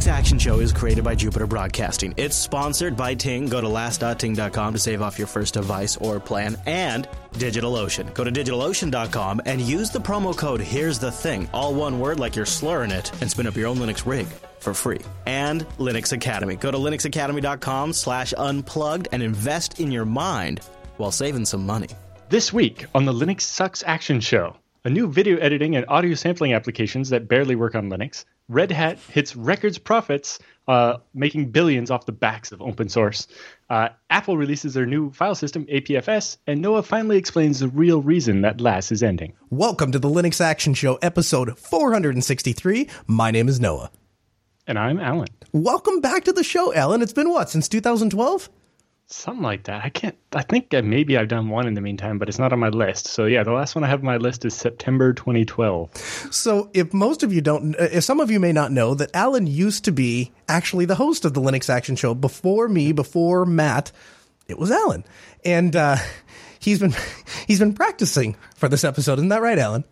Linux Action Show is created by Jupiter Broadcasting. It's sponsored by Ting. Go to last.ting.com to save off your first device or plan. And DigitalOcean. Go to digitalocean.com and use the promo code Here's the Thing, all one word like you're slurring it, and spin up your own Linux rig for free. And Linux Academy. Go to linuxacademy.com slash unplugged and invest in your mind while saving some money. This week on the Linux Sucks Action Show, a new video editing and audio sampling applications that barely work on Linux, Red Hat hits records profits, uh, making billions off the backs of open source. Uh, Apple releases their new file system, APFS, and Noah finally explains the real reason that LAS is ending. Welcome to the Linux Action Show, episode 463. My name is Noah. And I'm Allan. Welcome back to the show, Allan. It's been what, since 2012? Something like that. I can't. I think maybe I've done one in the meantime, but it's not on my list. So yeah, the last one I have on my list is September 2012. So if most of you don't, if some of you may not know that Allan used to be actually the host of the Linux Action Show before me, before Matt, it was Allan, and uh, he's been he's been practicing for this episode. Isn't that right, Allan?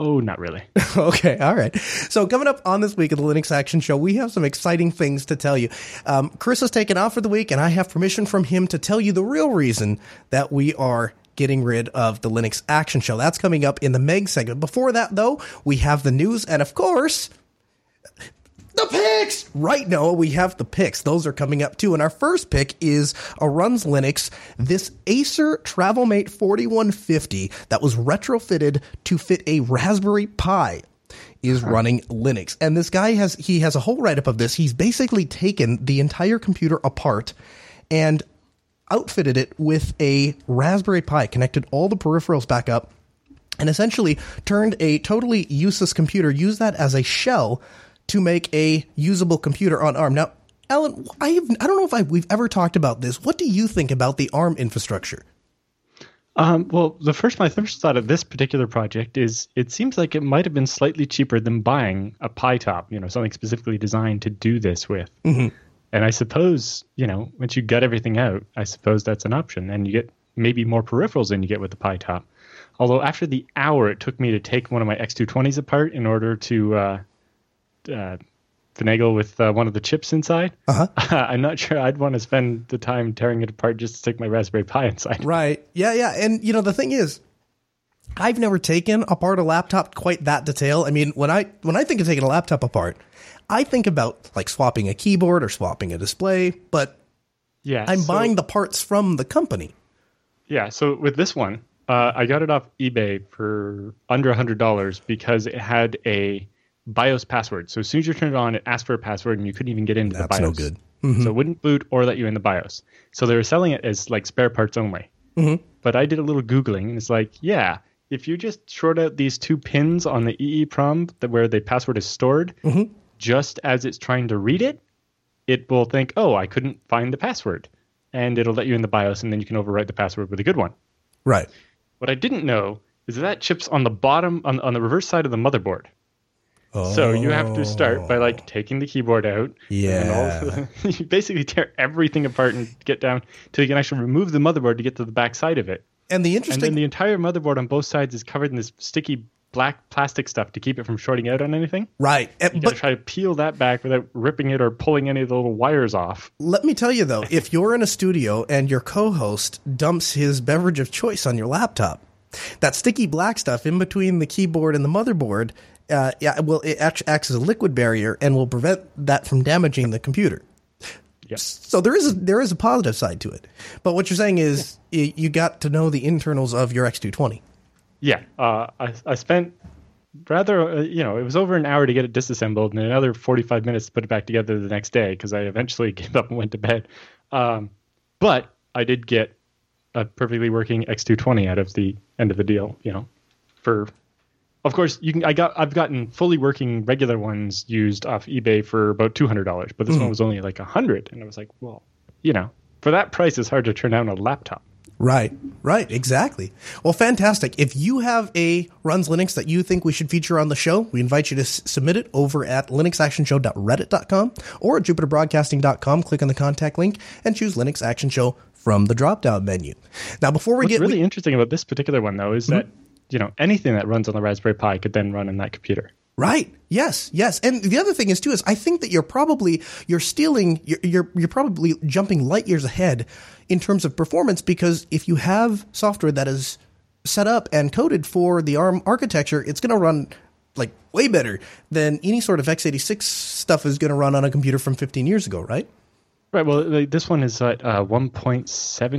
Oh, not really. okay, all right. So coming up on this week of the Linux Action Show, we have some exciting things to tell you. Um, Chris has taken off for the week, and I have permission from him to tell you the real reason that we are getting rid of the Linux Action Show. That's coming up in the Meg segment. Before that, though, we have the news, and of course, the picks! Right, Noah, we have the picks. Those are coming up too. And our first pick is a Runs Linux, this Acer TravelMate 4150 that was retrofitted to fit a Raspberry Pi is running Linux. And this guy has he has a whole write up of this. He's basically taken the entire computer apart and outfitted it with a Raspberry Pi, connected all the peripherals back up, and essentially turned a totally useless computer, used that as a shell to make a usable computer on ARM. Now, Allan, I have, I don't know if I, we've ever talked about this. What do you think about the ARM infrastructure? Um, well, the first my first thought of this particular project is it seems like it might have been slightly cheaper than buying a Pi top, you know, something specifically designed to do this with. Mm-hmm. And I suppose, you know, once you gut everything out, I suppose that's an option, and you get maybe more peripherals than you get with the Pi top. Although after the hour it took me to take one of my X220s apart in order to uh, uh, finagle with uh, one of the chips inside. Uh-huh. I'm not sure I'd want to spend the time tearing it apart just to stick my Raspberry Pi inside. Right. Yeah, yeah. And you know, the thing is, I've never taken apart a laptop quite that detail. I mean, when I when I think of taking a laptop apart, I think about like swapping a keyboard or swapping a display, but yeah, I'm so, buying the parts from the company. Yeah, so with this one, uh, I got it off eBay for under a hundred dollars because it had a BIOS password. So as soon as you turn it on, it asked for a password, and you couldn't even get into That's the BIOS. no good. Mm-hmm. So it wouldn't boot or let you in the BIOS. So they were selling it as like spare parts only. Mm-hmm. But I did a little googling, and it's like, yeah, if you just short out these two pins on the EEPROM that where the password is stored, mm-hmm. just as it's trying to read it, it will think, oh, I couldn't find the password, and it'll let you in the BIOS, and then you can overwrite the password with a good one. Right. What I didn't know is that, that chip's on the bottom, on, on the reverse side of the motherboard. Oh. So you have to start by like oh. taking the keyboard out. Yeah. And all, you basically tear everything apart and get down till you can actually remove the motherboard to get to the back side of it. And the interesting. And then the entire motherboard on both sides is covered in this sticky black plastic stuff to keep it from shorting out on anything. right. And- You but gotta try to peel that back without ripping it or pulling any of the little wires off. Let me tell you though, if you're in a studio and your co-host dumps his beverage of choice on your laptop, that sticky black stuff in between the keyboard and the motherboard, uh, yeah, well, it act- acts as a liquid barrier and will prevent that from damaging the computer. Yep. So there is a, there is a positive side to it, but what you're saying is y- you got to know the internals of your X220. Yeah, uh, I, I spent rather, uh, you know, it was over an hour to get it disassembled and another 45 minutes to put it back together the next day because I eventually gave up and went to bed. Um, but I did get a perfectly working X220 out of the end of the deal, you know, for. Of course, you can. I got. I've gotten fully working regular ones used off eBay for about two hundred dollars, but this one hmm. was only like a hundred, and I was like, well, you know, for that price, it's hard to turn down a laptop. Right, right, exactly. Well, fantastic. If you have a runs Linux that you think we should feature on the show, we invite you to s- submit it over at linuxactionshow.reddit.com or at jupiterbroadcasting.com. Click on the contact link and choose Linux Action Show from the drop down menu. Now, before we What's get really we- interesting about this particular one, though, is mm-hmm. that you know anything that runs on the Raspberry Pi could then run in that computer. Right. Yes. Yes. And the other thing is too is I think that you're probably you're stealing you're you're, you're probably jumping light years ahead in terms of performance because if you have software that is set up and coded for the ARM architecture, it's going to run like way better than any sort of x86 stuff is going to run on a computer from 15 years ago, right? Right. Well, this one is at uh, 1.7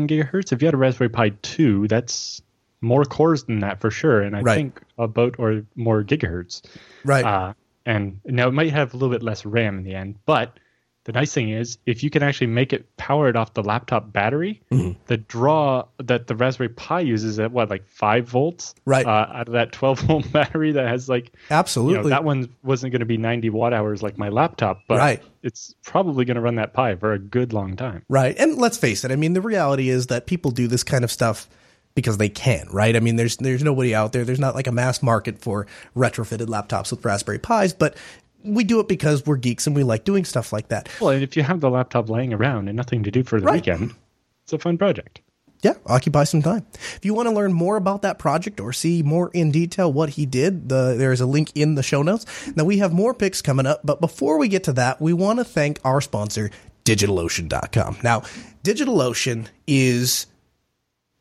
gigahertz. If you had a Raspberry Pi 2, that's more cores than that for sure, and I Right. think about or more gigahertz. Right. Uh, and now it might have a little bit less RAM in the end, but the nice thing is if you can actually make it powered off the laptop battery, Mm-hmm. the draw that the Raspberry Pi uses at what like five volts, Right. Uh, out of that 12 volt battery that has like Absolutely. you know, that one wasn't going to be 90 watt hours like my laptop, but Right. it's probably going to run that Pi for a good long time. Right. And let's face it, I mean, the reality is that people do this kind of stuff because they can, right? I mean, there's there's nobody out there. There's not like a mass market for retrofitted laptops with Raspberry Pis, but we do it because we're geeks and we like doing stuff like that. Well, and if you have the laptop laying around and nothing to do for the Right. weekend, it's a fun project. Yeah, occupy some time. If you want to learn more about that project or see more in detail what he did, the, there's a link in the show notes. Now we have more picks coming up, but before we get to that, we want to thank our sponsor, DigitalOcean.com. Now, DigitalOcean is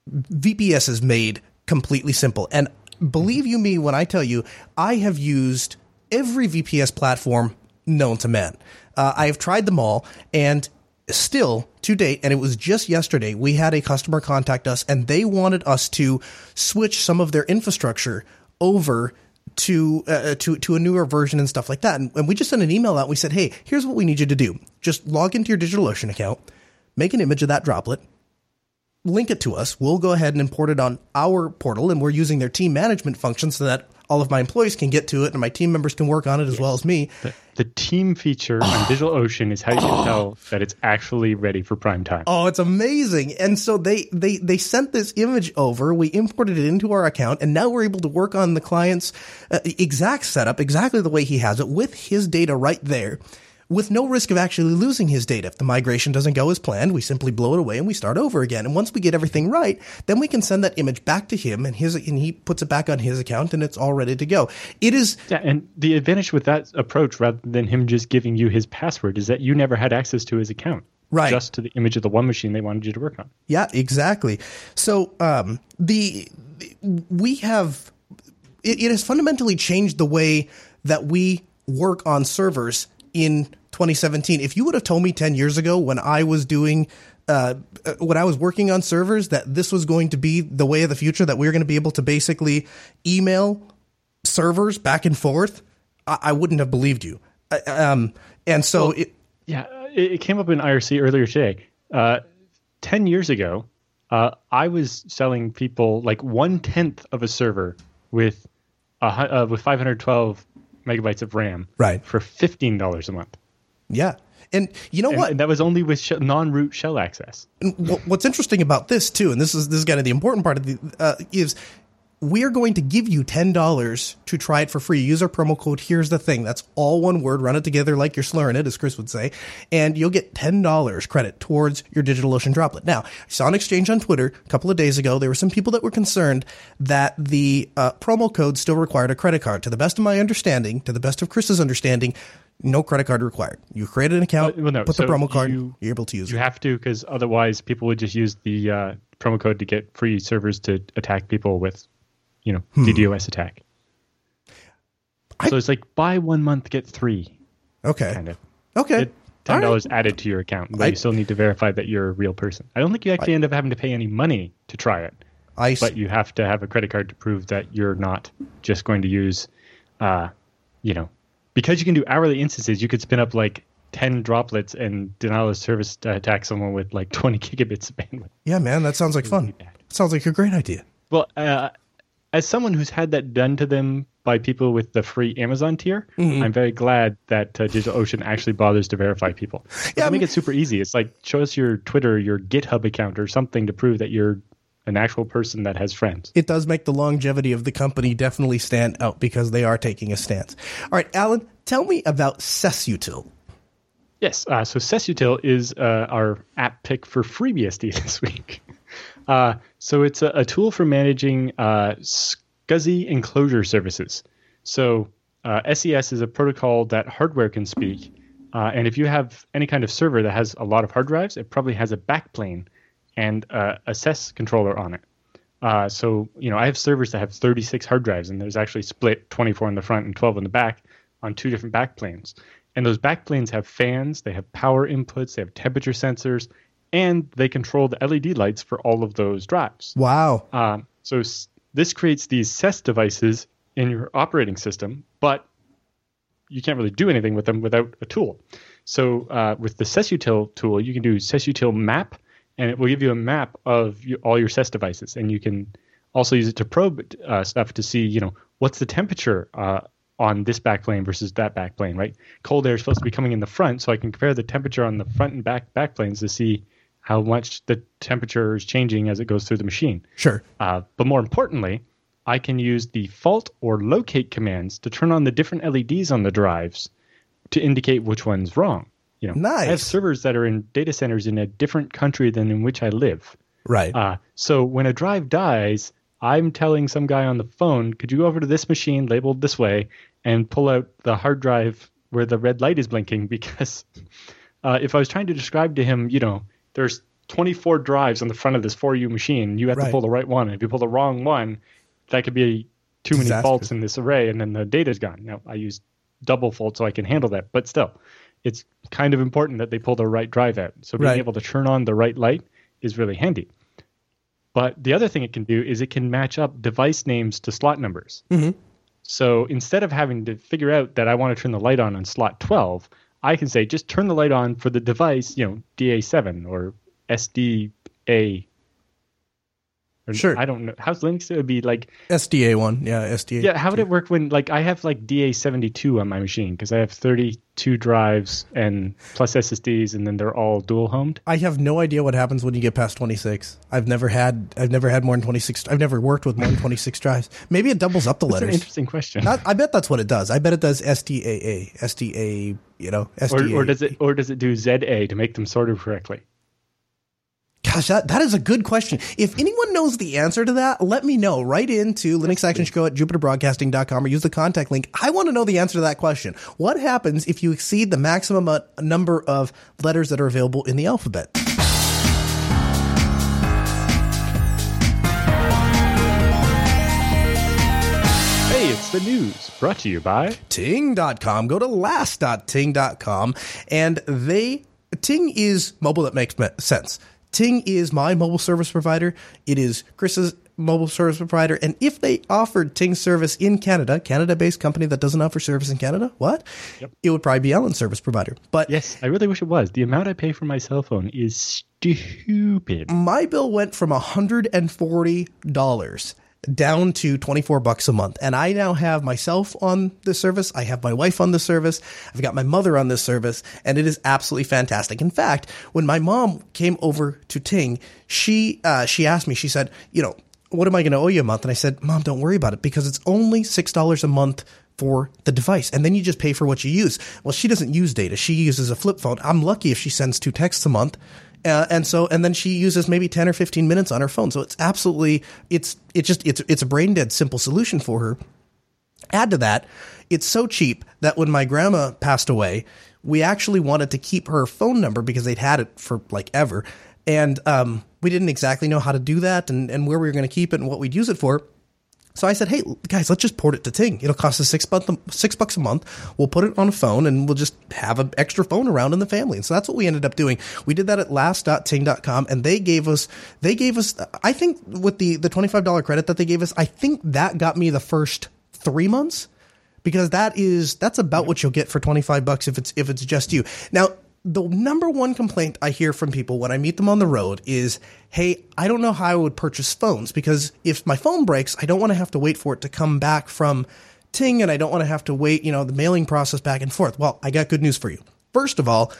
VPS is made completely simple. And believe you me when I tell you, I have used every VPS platform known to man. Uh, I have tried them all, and still to date, and it was just yesterday, we had a customer contact us, and they wanted us to switch some of their infrastructure over to uh, to to a newer version and stuff like that. And, and we just sent an email out. We said, "Hey, here's what we need you to do. Just log into your DigitalOcean account, make an image of that droplet, link it to us. We'll go ahead and import it on our portal, and we're using their team management function so that all of my employees can get to it and my team members can work on it as well as me. The, the team feature on DigitalOcean is how you can tell that it's actually ready for prime time. Oh, it's amazing. And so they, they, they sent this image over. We imported it into our account and now we're able to work on the client's uh, exact setup, exactly the way he has it with his data right there with no risk of actually losing his data. If the migration doesn't go as planned, we simply blow it away and we start over again. And once we get everything right, then we can send that image back to him and his, and he puts it back on his account and it's all ready to go. It is, Yeah, and the advantage with that approach, rather than him just giving you his password, is that you never had access to his account. Right. Just to the image of the one machine they wanted you to work on. Yeah, exactly. So um, the, the- we have it, it has fundamentally changed the way that we work on servers in 2017. If you would have told me 10 years ago when I was doing uh, uh, when I was working on servers that this was going to be the way of the future, that we were going to be able to basically email servers back and forth, I, I wouldn't have believed you. Uh, um, and so it, Yeah, it, it came up in IRC earlier today. Uh, Ten years ago, uh, I was selling people like one tenth of a server with a, uh, with 512 megabytes of RAM, Right. for fifteen dollars a month, yeah. And you know and, what? and that was only with sh- non-root shell access. Wh- what's interesting about this too, and this is this is kind of the important part of the uh, is we are going to give you ten dollars to try it for free. Use our promo code. Here's the thing. That's all one word. Run it together like you're slurring it, as Chris would say, and you'll get ten dollars credit towards your DigitalOcean droplet. Now, I saw an exchange on Twitter a couple of days ago. There were some people that were concerned that the uh, promo code still required a credit card. To the best of my understanding, to the best of Chris's understanding, no credit card required. You create an account, Uh, well, no, put the promo card, you- you're able to use You it. have to because otherwise people would just use the uh, promo code to get free servers to attack people with, you know, DDoS attack. I- so it's like buy one month get three, Okay. kind of. Okay. Get ten dollars added to your account, but I- you still need to verify that you're a real person. I don't think you actually end up having to pay any money to try it, I but you have to have a credit card to prove that you're not just going to use, uh, you know, because you can do hourly instances. You could spin up like ten droplets and denial of service to attack someone with like twenty gigabits of bandwidth. yeah, man, that sounds like fun. Sounds like a great idea. Well, uh, as someone who's had that done to them by people with the free Amazon tier, Mm-hmm. I'm very glad that uh, DigitalOcean actually bothers to verify people. Yeah, I make mean- it super easy. It's like show us your Twitter, your GitHub account, or something to prove that you're an actual person that has friends. It does make the longevity of the company definitely stand out because they are taking a stance. All right, Allan, tell me about Sesutil. Yes. Uh, so Sesutil is uh, our app pick for FreeBSD this week. Uh, so it's a, a tool for managing uh, SCSI enclosure services. So uh, SES is a protocol that hardware can speak. Uh, and if you have any kind of server that has a lot of hard drives, it probably has a backplane and uh, a SES controller on it. Uh, so, you know, I have servers that have 36 hard drives, and there's actually split 24 in the front and 12 in the back on two different backplanes. And those backplanes have fans, they have power inputs, they have temperature sensors, and they control the LED lights for all of those drives. Wow. Um, so s- this creates these SES devices in your operating system, but you can't really do anything with them without a tool. So uh, with the SESUtil tool, you can do SESUtil map, and it will give you a map of you, all your SES devices, and you can also use it to probe uh, stuff to see, you know, what's the temperature uh, on this backplane versus that backplane, right? Cold air is supposed to be coming in the front, so I can compare the temperature on the front and back backplanes to see how much the temperature is changing as it goes through the machine. Sure. Uh, but more importantly, I can use the fault or locate commands to turn on the different LEDs on the drives to indicate which one's wrong. You know, I have servers that are in data centers in a different country than in which I live. Right. Uh, so when a drive dies, I'm telling some guy on the phone, could you go over to this machine labeled this way and pull out the hard drive where the red light is blinking? Because uh, if I was trying to describe to him, you know, there's 24 drives on the front of this 4U machine, you have Right. to pull the right one. And if you pull the wrong one, that could be too many Disaster. faults in this array, and then the data's gone. Now I use double fault so I can handle that, but still, it's kind of important that they pull the right drive out. So being Right. able to turn on the right light is really handy. But the other thing it can do is it can match up device names to slot numbers. Mm-hmm. So instead of having to figure out that I want to turn the light on on slot 12, I can say just turn the light on for the device, you know, DA7 or SDA. Or Sure. I don't know. How's Linux? It would be like, SDA one. Yeah. SDA. yeah, how would it work when, like, I have like DA72 on my machine because I have 32 drives and plus SSDs and then they're all dual homed? I have no idea what happens when you get past 26. I've never had I've never had more than 26 I've never worked with more than 26 drives. Maybe it doubles up the That's an letters. interesting question. Not, I bet that's what it does. I bet it does SDAA, SDA, you know, or, SDA. or does it or does it do ZA to make them sorted correctly? Gosh, that, that is a good question. If anyone knows the answer to that, let me know. Write into Linux Action Show at jupiterbroadcasting.com or use the contact link. I want to know the answer to that question. What happens if you exceed the maximum uh, number of letters that are available in the alphabet? Hey, it's the news brought to you by. ting.com. Go to last.ting.com and they Ting is mobile that makes sense. Ting is my mobile service provider. It is Chris's mobile service provider. And if they offered Ting service in Canada, Canada-based company that doesn't offer service in Canada, what? It would probably be Allan's service provider. But Yes, I really wish it was. The amount I pay for my cell phone is stupid. my bill went from $140 down to 24 bucks a month. And i now have myself on the service. I have my wife on the service. I've got my mother on this service and it is absolutely fantastic. In fact when my mom came over to ting she uh, she asked me she said you know what am i going to owe you a month? And i said mom don't worry about it because it's only $6 a month for the device and then you just pay for what you use. Well she doesn't use data. She uses a flip phone. I'm lucky if she sends two texts a month uh, and so and then she uses maybe 10 or 15 minutes on her phone. So it's absolutely it's it just it's it's a brain dead simple solution for her. Add to that it's so cheap that when my grandma passed away we actually wanted to keep her phone number because they'd had it for like ever. And um, we didn't exactly know how to do that and, and where we were going to keep it and what we'd use it for so I said, "Hey guys, let's just port it to Ting. It'll cost us six month, six bucks a month. We'll put it on a phone, and we'll just have an extra phone around in the family." And so that's what we ended up doing. We did that at last.ting.com, and they gave us, they gave us, I think with the the twenty five dollar credit that they gave us, I think that got me the first three months because that is that's about what you'll get for 25 bucks if it's if it's just you. Now, the number one complaint I hear from people when I meet them on the road is, "Hey, I don't know how I would purchase phones because if my phone breaks, I don't want to have to wait for it to come back from Ting and I don't want to have to wait, you know, the mailing process back and forth." Well, I got good news for you. First of all,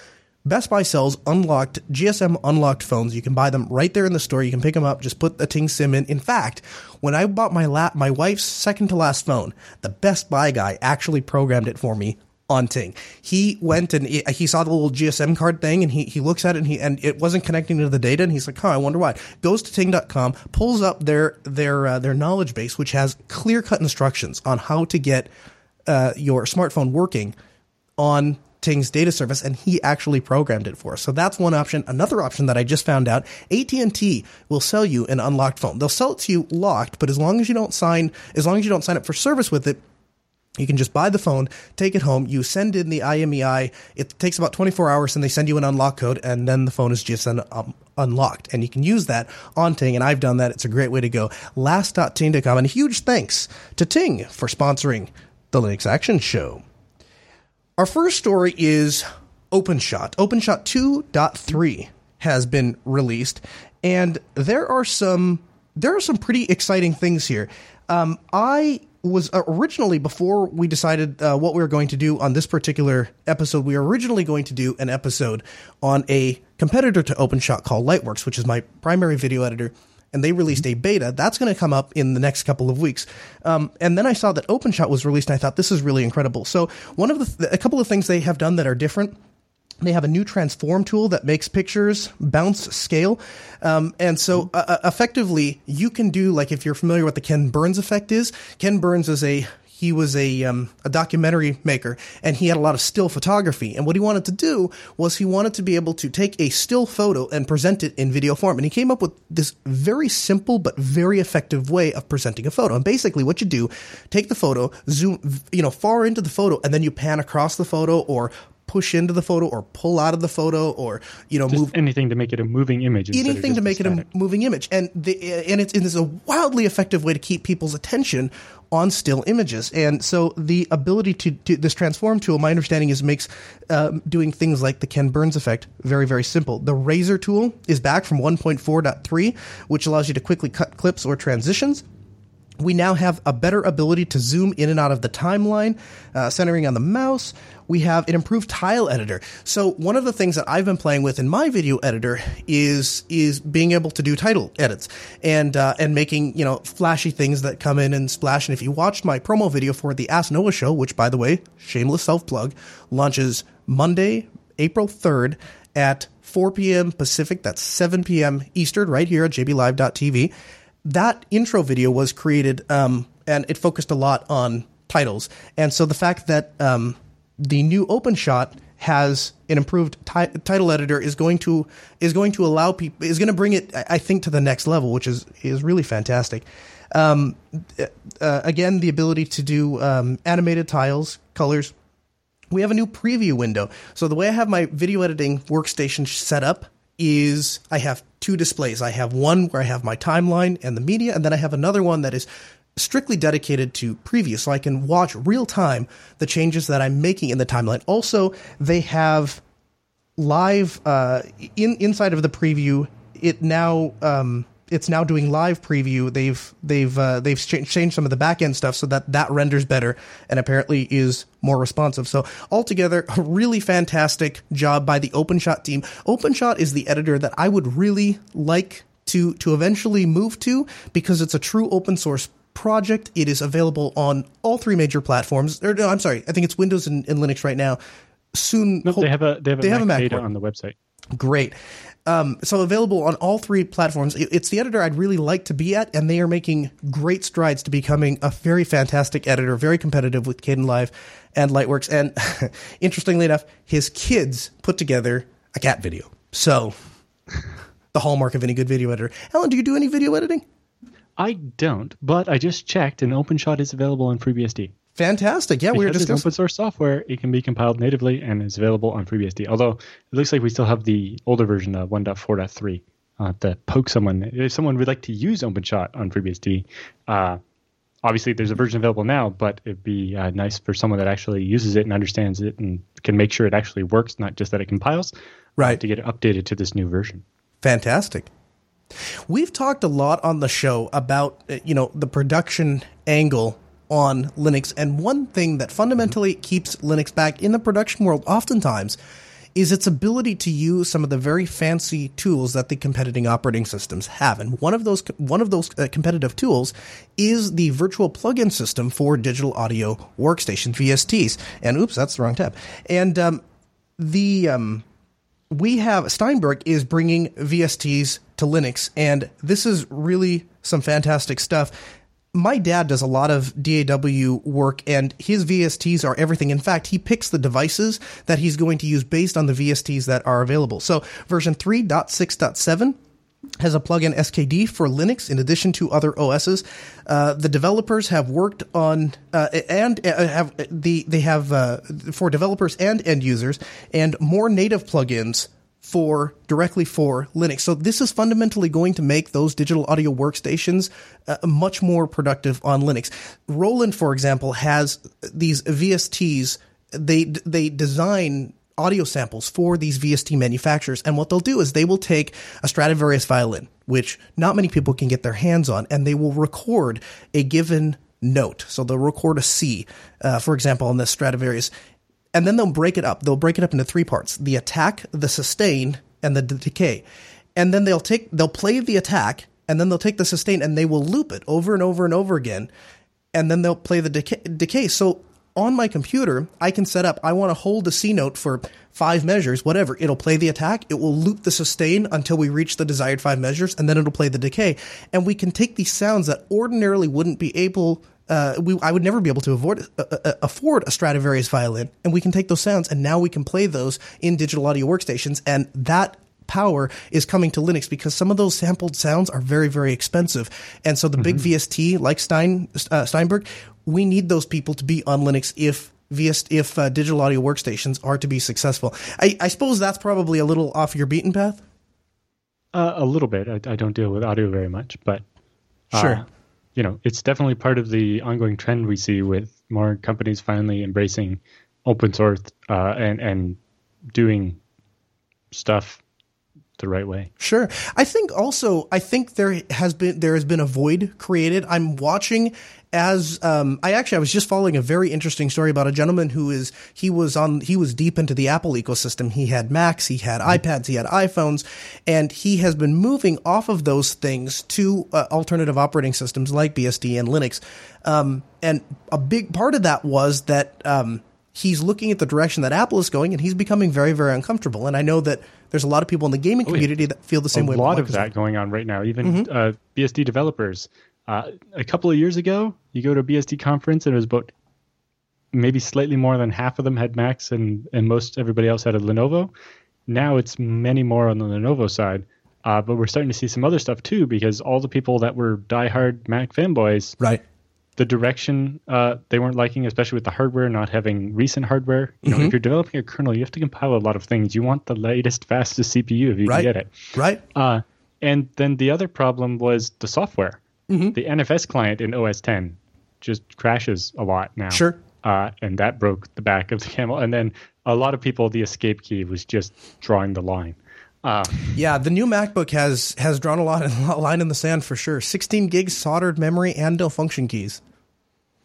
Best Buy sells unlocked GSM unlocked phones. You can buy them right there in the store. You can pick them up. Just put the Ting SIM in. In fact, when I bought my lap, my wife's second to last phone, the Best Buy guy actually programmed it for me on Ting. He went and he, saw the little GSM card thing, and he he looks at it and he and it wasn't connecting to the data, and he's like, "Huh, I wonder why." Goes to Ting.com, pulls up their their uh, their knowledge base, which has clear cut instructions on how to get uh, your smartphone working on Ting's data service, and he actually programmed it for us. So that's one option. Another option that I just found out: AT and T will sell you an unlocked phone. They'll sell it to you locked, but as long as you don't sign, as long as you don't sign up for service with it, you can just buy the phone, take it home, you send in the IMEI. It takes about 24 hours and they send you an unlock code and then the phone is just um, unlocked. And you can use that on Ting and I've done that. It's a great way to go. Last.ting.com and a huge thanks to Ting for sponsoring the Linux Action Show. Our first story is OpenShot. OpenShot 2.3 has been released and there are some there are some pretty exciting things here. Um, I was originally before we decided uh, what we were going to do on this particular episode. We were originally going to do an episode on a competitor to OpenShot called Lightworks, which is my primary video editor. And they released a beta. That's going to come up in the next couple of weeks. Um, and then I saw that OpenShot was released, and I thought this is really incredible. So one of the th- a couple of things they have done that are different they have a new transform tool that makes pictures bounce scale. Um, and so uh, uh, effectively, you can do, like, if you're familiar with the Ken Burns effect is, Ken Burns is a he was a um, a documentary maker and he had a lot of still photography. And what he wanted to do was he wanted to be able to take a still photo and present it in video form. And he came up with this very simple but very effective way of presenting a photo. And basically what you do take the photo zoom you know far into the photo and then you pan across the photo or push into the photo or pull out of the photo or you know Just move anything to make it a moving image. anything to make it a moving image. And the and it's, and it's a wildly effective way to keep people's attention on still images. And so the ability to do this transform tool my understanding is makes um, doing things like the ken burns effect very very simple. The razor tool is back from 1.4.3 which allows you to quickly cut clips or transitions we now have a better ability to zoom in and out of the timeline, uh, centering on the mouse. We have an improved title editor. So one of the things that I've been playing with in my video editor is is being able to do title edits and uh, and making you know flashy things that come in and splash. And if you watched my promo video for the Ask Noah show, which by the way, shameless self plug, launches Monday, April third at 4 p.m. Pacific. That's 7 p.m. Eastern, right here at jblive.tv that intro video was created um, and it focused a lot on titles. And so the fact that um, the new OpenShot has an improved ti- title editor is going to is going to allow people is going to bring it I think to the next level, which is is really fantastic. Um, uh, again, the ability to do um, animated tiles, colors. We have a new preview window. So the way I have my video editing workstation set up is I have two displays. I have one where I have my timeline and the media, and then I have another one that is strictly dedicated to preview, so I can watch real time the changes that I'm making in the timeline. Also, they have live uh, in inside of the preview. It now um, it's now doing live preview. They've they've uh, they've cha- changed some of the back end stuff so that that renders better and apparently is more responsive. So altogether, a really fantastic job by the OpenShot team. OpenShot is the editor that I would really like to to eventually move to because it's a true open source project. It is available on all three major platforms. Or no, I'm sorry, I think it's Windows and, and Linux right now. Soon, No, hope- they have a they have a, They have a Mac Mac beta port. on the website. Great. Um, so available on all three platforms. It's the editor I'd really like to be at, and they are making great strides to becoming a very fantastic editor, very competitive with Kdenlive and Lightworks. And interestingly enough, his kids put together a cat video. So the hallmark of any good video editor. Allan, do you do any video editing? I don't, but I just checked, and OpenShot is available on FreeBSD. Fantastic. Yeah, we were discussing. open source software. It can be compiled natively and is available on FreeBSD. Although it looks like we still have the older version of 1.4.3 uh, to poke someone. If someone would like to use OpenShot on FreeBSD, uh, obviously there's a version available now, but it'd be uh, nice for someone that actually uses it and understands it and can make sure it actually works, not just that it compiles, uh, Right. to get it updated to this new version. Fantastic. We've talked a lot on the show about uh, you know the production angle on Linux, and one thing that fundamentally keeps Linux back in the production world, oftentimes, is its ability to use some of the very fancy tools that the competing operating systems have. And one of those one of those uh, competitive tools is the virtual plugin system for digital audio workstation VSTs. And oops, that's the wrong tab. And um, the um, we have Steinberg is bringing VSTs to Linux, and this is really some fantastic stuff. My dad does a lot of DAW work, and his VSTs are everything. In fact, he picks the devices that he's going to use based on the VSTs that are available. So, version 3.6.7 has a plugin SDK for Linux in addition to other OSs. Uh, the developers have worked on uh, and uh, have the they have uh, for developers and end users and more native plugins for directly for Linux. So this is fundamentally going to make those digital audio workstations uh, much more productive on Linux. Roland, for example, has these VSTs. They they design audio samples for these VST manufacturers. And what they'll do is they will take a Stradivarius violin, which not many people can get their hands on, and they will record a given note. So they'll record a C, uh, for example, on this Stradivarius, and then they'll break it up. They'll break it up into three parts: the attack, the sustain, and the decay. And then they'll take they'll play the attack, and then they'll take the sustain, and they will loop it over and over and over again. And then they'll play the decay. decay. So on my computer, I can set up, I want to hold a C note for five measures, whatever. It'll play the attack, it will loop the sustain until we reach the desired five measures, and then it'll play the decay. And we can take these sounds that ordinarily wouldn't be able uh, we, I would never be able to afford, uh, uh, afford a Stradivarius violin, and we can take those sounds, and now we can play those in digital audio workstations, and that power is coming to Linux because some of those sampled sounds are very, very expensive. And so the mm-hmm. big VST like Stein, uh, Steinberg, we need those people to be on Linux if VST, if uh, digital audio workstations are to be successful. I, I, suppose that's probably a little off your beaten path. Uh, a little bit. I, I, don't deal with audio very much, but uh, sure. You know, it's definitely part of the ongoing trend we see with more companies finally embracing open source uh, and and doing stuff the right way. Sure. I think also I think there has been there has been a void created. I'm watching as um, I actually I was just following a very interesting story about a gentleman who is he was on he was deep into the Apple ecosystem. He had Macs, he had mm-hmm. iPads, he had iPhones, and he has been moving off of those things to uh, alternative operating systems like BSD and Linux. Um, and a big part of that was that um, he's looking at the direction that Apple is going, and he's becoming very very uncomfortable. And I know that there's a lot of people in the gaming oh, community yeah. that feel the same a way. A lot of that going on right now. Even mm-hmm. uh, BSD developers. Uh, a couple of years ago, you go to a BSD conference and it was about maybe slightly more than half of them had Macs and, and most everybody else had a Lenovo. Now it's many more on the Lenovo side. Uh, but we're starting to see some other stuff too because all the people that were diehard Mac fanboys right the direction uh, they weren't liking, especially with the hardware not having recent hardware. You know, mm-hmm. if you're developing a kernel, you have to compile a lot of things. You want the latest, fastest CPU if you right. can get it. Right. Uh, and then the other problem was the software. Mm-hmm. The NFS client in OS 10 just crashes a lot now. Sure. Uh, and that broke the back of the camel. And then a lot of people, the escape key was just drawing the line. Uh, yeah, the new MacBook has has drawn a lot a line in the sand for sure. 16 gigs soldered memory and no function keys.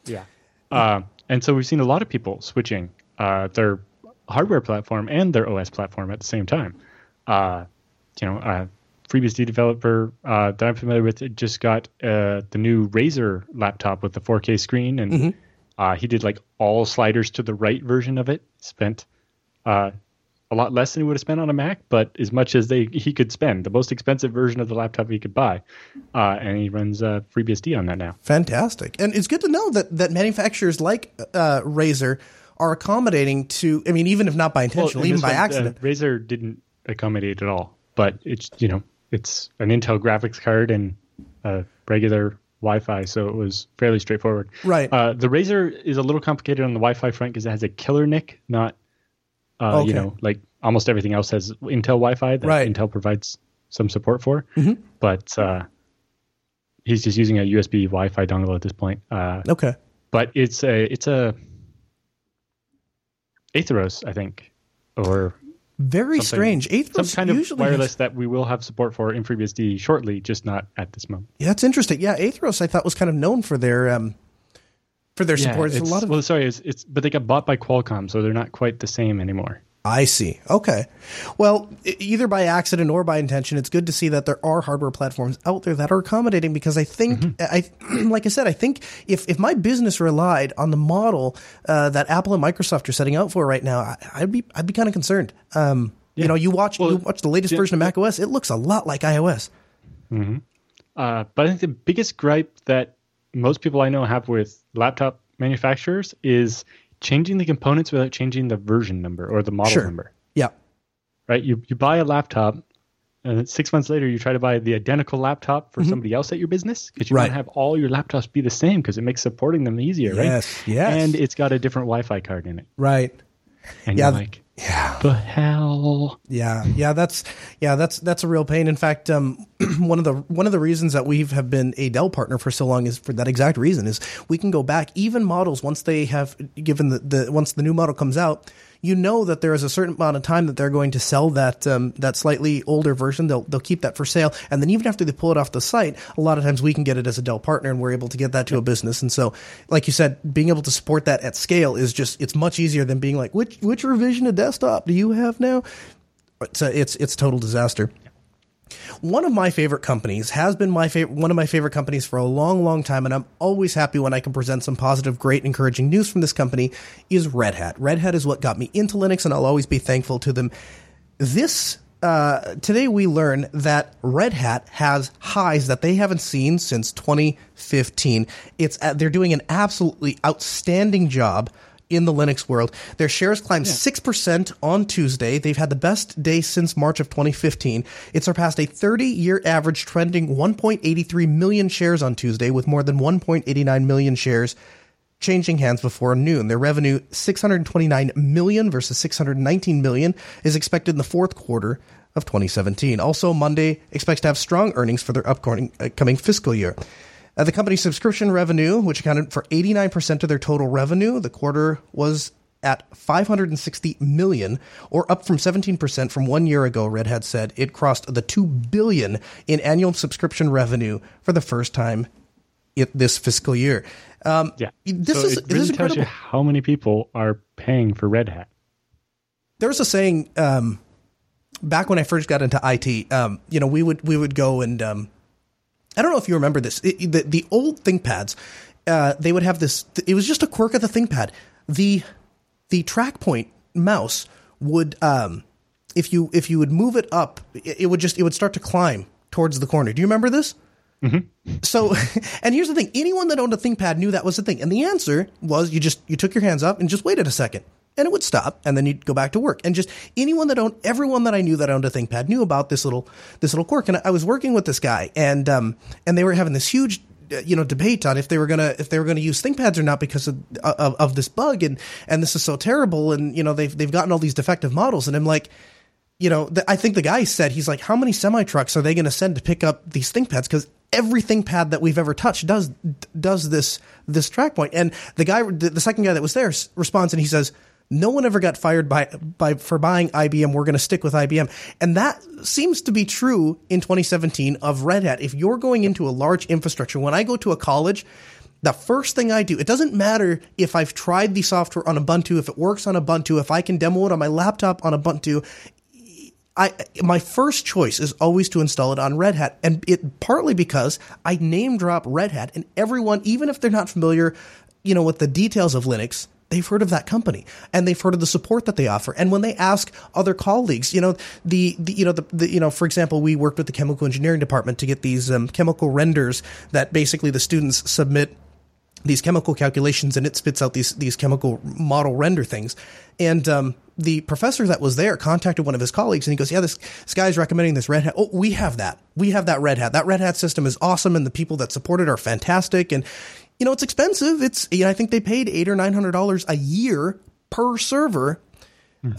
Yeah. Uh, and so we've seen a lot of people switching uh, their hardware platform and their OS platform at the same time. Uh, you know, uh, FreeBSD developer uh, that I'm familiar with just got uh, the new Razer laptop with the 4K screen, and mm-hmm. uh, he did like all sliders to the right version of it. Spent uh, a lot less than he would have spent on a Mac, but as much as they he could spend, the most expensive version of the laptop he could buy, uh, and he runs uh, FreeBSD on that now. Fantastic, and it's good to know that that manufacturers like uh, Razer are accommodating to. I mean, even if not by intention, well, even by one, accident. Razer didn't accommodate at all, but it's you know it's an Intel graphics card and a regular Wi-Fi, so it was fairly straightforward. Right. Uh, the Razer is a little complicated on the Wi-Fi front because it has a killer NIC, not uh, okay. You know, like almost everything else has Intel Wi-Fi that right. Intel provides some support for, mm-hmm. but uh, he's just using a USB Wi-Fi dongle at this point. Uh, okay, but it's a it's a Atheros, I think, or very strange. Atheros some kind of wireless has... that we will have support for in FreeBSD shortly, just not at this moment. Yeah, that's interesting. Yeah, Atheros I thought was kind of known for their um, for their yeah, support. It's, it's, a lot of well, sorry, it's, it's but they got bought by Qualcomm, so they're not quite the same anymore. I see. Okay. Well, either by accident or by intention, it's good to see that there are hardware platforms out there that are accommodating because I think, mm-hmm. I, like I said, I think if, if my business relied on the model uh, that Apple and Microsoft are setting out for right now, I, would be, I'd be kind of concerned. Um, yeah. You know, you watch, well, you watch the latest yeah, version of Mac OS, it looks a lot like iOS. Mm-hmm. Uh, but I think the biggest gripe that most people I know have with laptop manufacturers is changing the components without changing the version number or the model Sure. number. Yeah. Right? You you buy a laptop and then six months later you try to buy the identical laptop for somebody else at your business because you Mm-hmm. Right. want to have all your laptops be the same because it makes supporting them easier, right? Yes, yes. And it's got a different Wi-Fi card in it. Right. And Yeah, you're like, Yeah. the hell? Yeah, yeah, that's yeah, that's that's a real pain. In fact, um, one of the one of the reasons that we have have been a Dell partner for so long is for that exact reason. Is we can go back even models once they have given the, the once the new model comes out. You know that there is a certain amount of time that they're going to sell that um, that slightly older version. They'll they'll keep that for sale, and then even after they pull it off the site, a lot of times we can get it as a Dell partner, and we're able to get that to a business. And so, like you said, being able to support that at scale is just it's much easier than being like which which revision of desktop do you have now? it's a, it's it's a total disaster. One of my favorite companies has been my favorite one of my favorite companies for a long long time and I'm always happy when I can present some positive great encouraging news from this company is Red Hat. Red Hat is what got me into Linux and I'll always be thankful to them. This uh, today we learn that Red Hat has highs that they haven't seen since 2015. It's uh, they're doing an absolutely outstanding job in the Linux world. Their shares climbed 6% on Tuesday. They've had the best day since March of 2015. It surpassed a 30 year average trending 1.83 million shares on Tuesday, with more than 1.89 million shares changing hands before noon. Their revenue, 629 million versus 619 million, is expected in the fourth quarter of 2017. Also, Monday expects to have strong earnings for their upcoming uh, coming fiscal year. Uh, the company's subscription revenue, which accounted for 89% of their total revenue, the quarter was at 560 million, or up from 17% from one year ago. Red Hat said it crossed the 2 billion in annual subscription revenue for the first time it, this fiscal year. Um, Yeah. this So is it this really is tells you how many people are paying for Red Hat. There's a saying um, back when I first got into IT. Um, you know, we would we would go and um, I don't know if you remember this. It, the the old ThinkPads, uh, they would have this. It was just a quirk of the ThinkPad. The the track point mouse would um, if you if you would move it up, it, it would just it would start to climb towards the corner. Do you remember this? So, and here's the thing: anyone that owned a ThinkPad knew that was the thing. And the answer was you just you took your hands up and just waited a second, and it would stop, and then you'd go back to work. And just anyone that owned, everyone that I knew that owned a ThinkPad knew about this little this little quirk. And I was working with this guy, and um, and they were having this huge. uh, You know, debate on if they were gonna if they were gonna use ThinkPads or not because of, of of this bug and and this is so terrible and you know they've they've gotten all these defective models and I'm like, you know, the, I think the guy said he's like, how many semi trucks are they to send to pick up these ThinkPads? Because every ThinkPad that we've ever touched does does this this track point. And the guy, the, the second guy that was there, responds and he says, "No one ever got fired by by for buying IBM. We're going to stick with IBM." And that seems to be true in 2017 of Red Hat. If you're going into a large infrastructure, when I go to a college. The first thing I do, it doesn't matter if I've tried the software on Ubuntu, if it works on Ubuntu, if I can demo it on my laptop on Ubuntu, I my first choice is always to install it on Red Hat, and it partly because I name drop Red Hat, and everyone, even if they're not familiar, you know, with the details of Linux, they've heard of that company and they've heard of the support that they offer. And when they ask other colleagues, you know, the, the you know the, the you know, for example, we worked with the chemical engineering department to get these um, chemical renders that basically the students submit these chemical calculations and it spits out these these chemical model render things. And um, the professor that was there contacted one of his colleagues and he goes, "Yeah, this this guy's recommending this Red Hat. Oh, we have that. We have that Red Hat. That Red Hat system is awesome, and the people that support it are fantastic. And you know, it's expensive. It's you know, I think they paid eight or nine hundred dollars a year per server."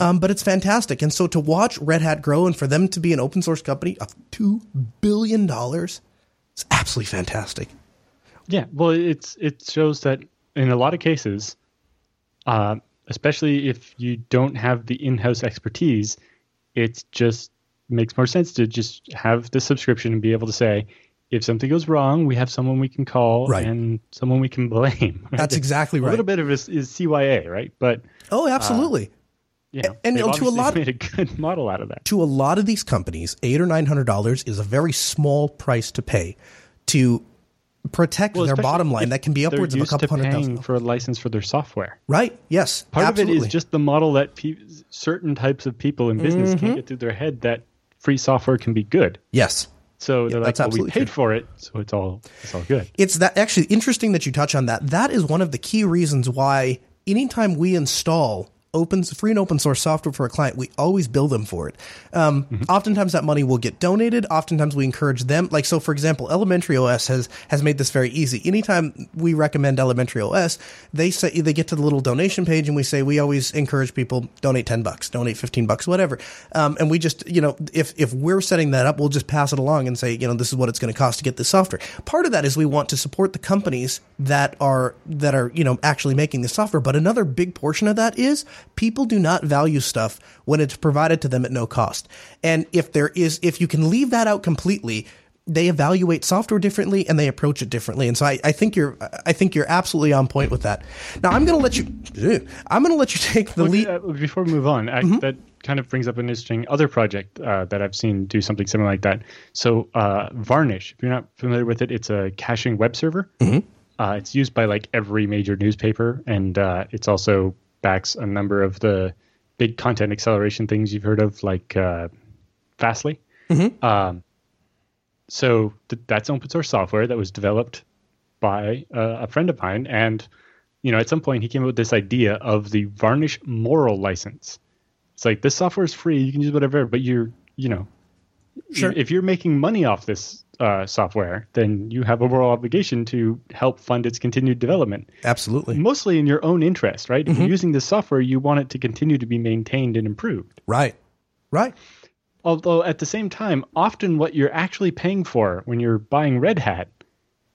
Um, but it's fantastic. And so to watch Red Hat grow and for them to be an open source company of $2 billion, it's absolutely fantastic. Yeah, well, it's it shows that in a lot of cases, uh, especially if you don't have the in-house expertise, it just makes more sense to just have the subscription and be able to say, if something goes wrong, we have someone we can call Right. and someone we can blame. right? That's exactly right. A little bit of this is CYA, right? But Oh, absolutely. you know, and, know, to a lot- made a good model out of that. to a lot of these companies, eight or nine hundred dollars is a very small price to pay to protect Well, their bottom line. That can be upwards of a couple hundred for a license for their software. Right? Yes. Part absolutely. of it is just the model that pe- certain types of people in business Mm-hmm. can't get through their head that free software can be good. yes. So they're like, that's well, we paid true. for it, so it's all it's all good. It's that actually interesting that you touch on that. That is one of the key reasons why anytime we install open free and open source software for a client, we always bill them for it. Um, Oftentimes that money will get donated. Oftentimes we encourage them. Like so, for example, Elementary OS has has made this very easy. Anytime we recommend Elementary OS, they say they get to the little donation page and we say we always encourage people donate ten bucks, donate fifteen bucks, whatever. Um, and we just you know if if we're setting that up, we'll just pass it along and say you know this is what it's going to cost to get this software. Part of that is we want to support the companies that are that are you know actually making the software. But another big portion of that is people do not value stuff when it's provided to them at no cost. And if there is if you can leave that out completely, they evaluate software differently and they approach it differently. And so I, I think you're I think you're absolutely on point with that. Now I'm going to let you I'm going to let you take the lead. Uh, before we move on, I, Mm-hmm. that kind of brings up an interesting other project uh, that I've seen do something similar like that. So uh, Varnish, if you're not familiar with it, it's a caching web server. Mm-hmm. Uh, it's used by like every major newspaper, and uh, it's also backs a number of the big content acceleration things you've heard of, like uh, Fastly. Mm-hmm. Um, so th- that's open source software that was developed by uh, a friend of mine, and you know, at some point he came up with this idea of the Varnish moral license. It's like this software is free; you can use whatever, but you're, you know, Sure. if you're making money off this uh, software, then you have a moral obligation to help fund its continued development, Absolutely. mostly in your own interest, right? Mm-hmm. If you're using this software, you want it to continue to be maintained and improved. Right. Right. Although at the same time, often what you're actually paying for when you're buying Red Hat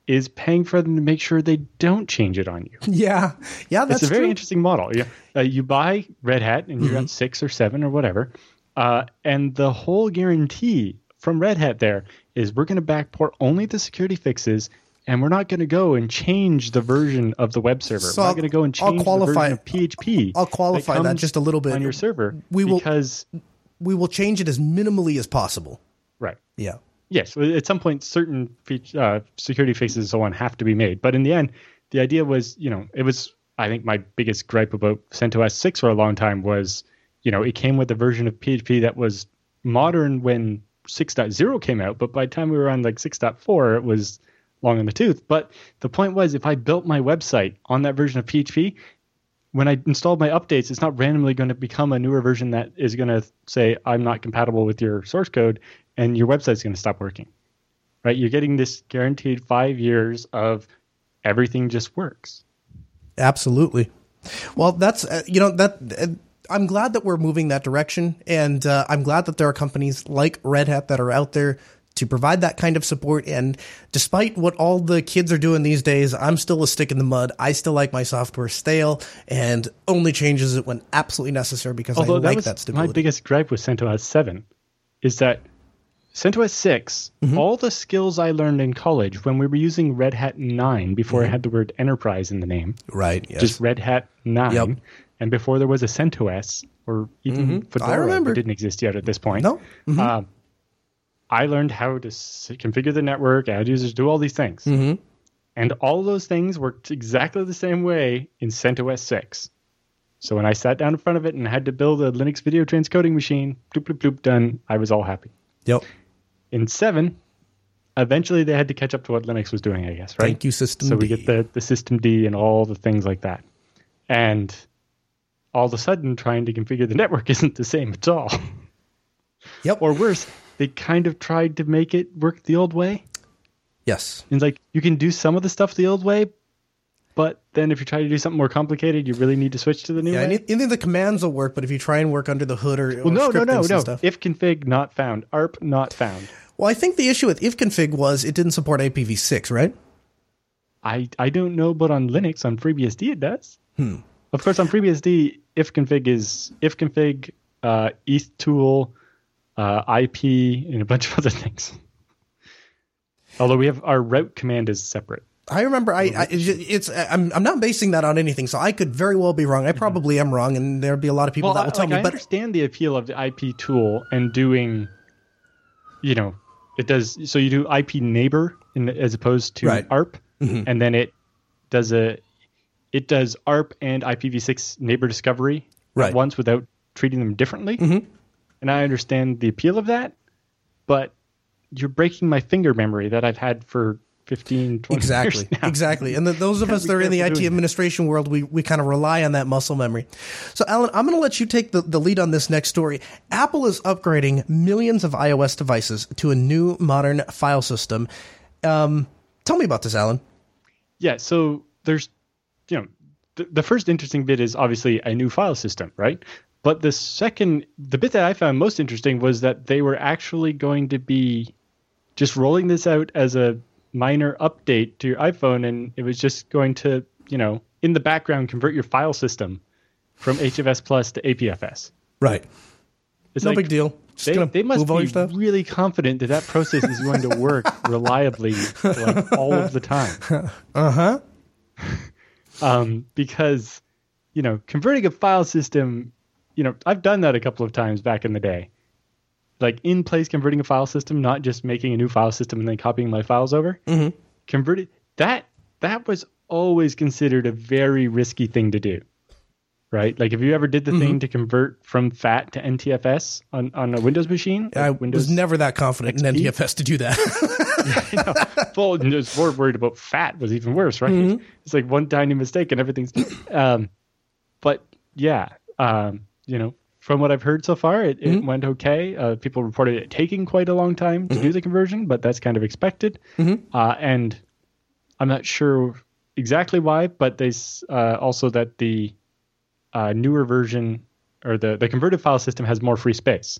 is paying for them to make sure they don't change it on you. Yeah. Yeah, that's it's a very true. interesting model. You, uh, you buy Red Hat and you're Mm-hmm. on six or seven or whatever, uh, and the whole guarantee from Red Hat there is we're going to backport only the security fixes. And we're not going to go and change the version of the web server. So we're not going to go and change qualify- the version of PHP. I'll qualify that comes just a little bit. on your server. We will- because we will change it as minimally as possible. right. Yeah. Yes, at some point, certain feat- uh, security fixes and so on have to be made. But in the end, the idea was, you know, it was. I think my biggest gripe about CentOS six for a long time was, you know, it came with a version of PHP that was modern when 6.0 came out, but by the time we were on like 6.4, it was long in the tooth. But the point was, if I built my website on that version of PHP, when I installed my updates, it's not randomly going to become a newer version that is going to say I'm not compatible with your source code, and your website's going to stop working. Right? You're getting this guaranteed five years of everything just works. Absolutely. Well, that's uh, you know that uh, I'm glad that we're moving that direction, and uh, I'm glad that there are companies like Red Hat that are out there to provide that kind of support. And despite what all the kids are doing these days, I'm still a stick in the mud. I still like my software stale and only changes it when absolutely necessary because I Although like that was that my biggest gripe with CentOS 7 is that CentOS 6, Mm-hmm. all the skills I learned in college when we were using Red Hat 9 before Mm-hmm. it had the word enterprise in the name, right? Yes. just Red Hat 9, Yep. And before there was a CentOS or even Fedora, I remember. that didn't exist yet at this point. no. Mhm. Um, I learned how to s- configure the network, add users, do all these things. Mhm. And all those things worked exactly the same way in CentOS 6. So when I sat down in front of it and had to build a Linux video transcoding machine, bloop, bloop, bloop, done, I was all happy. Yep. In 7, eventually they had to catch up to what Linux was doing, I guess, right? Thank you, System so we get the, the systemd and all the things like that. And all of a sudden, trying to configure the network isn't the same at all. Yep. or worse, they kind of tried to make it work the old way. yes. And like you can do some of the stuff the old way, but then if you try to do something more complicated, you really need to switch to the new Yeah, way. of the commands will work, but if you try and work under the hood or, well, or no, no, no, no. stuff. ifconfig not found, ARP not found. Well, I think the issue with ifconfig was it didn't support IPv6, right? I I don't know, but on Linux on FreeBSD it does. Hmm. Of course, on FreeBSD, ifconfig is ifconfig, uh, ethtool, uh, IP, and a bunch of other things. Although we have our route command is separate. I remember I, I it's I'm I'm not basing that on anything, so I could very well be wrong. I probably am wrong, and there'll be a lot of people Well, that will I, tell like, me. I But understand the appeal of the IP tool and doing, you know, it does. So you do IP neighbor in, as opposed to Right. ARP, Mhm. and then it does a, it does ARP and IPv6 neighbor discovery Right. at once without treating them differently. Mhm. And I understand the appeal of that, but you're breaking my finger memory that I've had for 15, 20 exactly, years now. exactly. And the, those of us that are in the IT administration world, we, we kind of rely on that muscle memory. So, Allan, I'm going to let you take the, the lead on this next story. Apple is upgrading millions of iOS devices to a new modern file system. Um, tell me about this, Allan. Yeah, so there's, you know, the, the first interesting bit is obviously a new file system, right? But the second, the bit that I found most interesting was that they were actually going to be just rolling this out as a minor update to your iPhone, and it was just going to, you know, in the background, convert your file system from HFS Plus to APFS. Right. It's no like, big deal. They, they must move all your be really confident that that process is going to work reliably like all of the time. Uh huh. Um, because you know converting a file system you know i've done that a couple of times back in the day. Like in place converting a file system not just making a new file system and then copying my files over. Mm-hmm. converted that that was always considered a very risky thing to do right like if you ever did the Mm-hmm. thing to convert from fat to ntfs on, on a windows machine I windows was never that confident in NTFS to do that. well, and just more worried about fat was even worse, right? Mm-hmm. It's like one tiny mistake and everything's. Um, but yeah, um, you know, from what I've heard so far, it, Mm-hmm. it went okay. Uh, people reported it taking quite a long time to Mm-hmm. do the conversion, but that's kind of expected. Uh, and I'm not sure exactly why, but they uh, also that the uh, newer version or the the converted file system has more free space.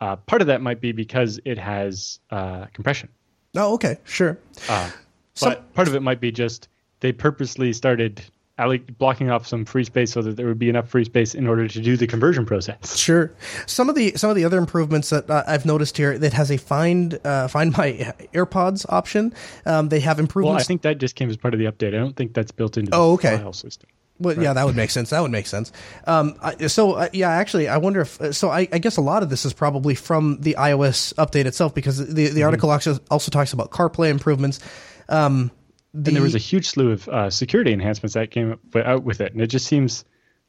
Uh, part of that might be because it has uh, compression. oh, okay, sure. But Some- part of it might be just they purposely started alloc- blocking off some free space so that there would be enough free space in order to do the conversion process. Sure. Some of the some of the other improvements that uh, I've noticed here that has a find uh, find my AirPods option. Um, they have improvements. Well. I think that just came as part of the update. I don't think that's built into the Oh, okay. file system. Well, yeah, that would make sense. That would make sense. Um, I, so, uh, yeah, actually, I wonder if. So, I, I guess a lot of this is probably from the iOS update itself because the Mm-hmm. the article also, also talks about CarPlay improvements. Um, the, And there was a huge slew of uh, security enhancements that came up- out with it, and it just seems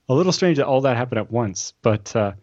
a little strange that all that happened at once. But uh,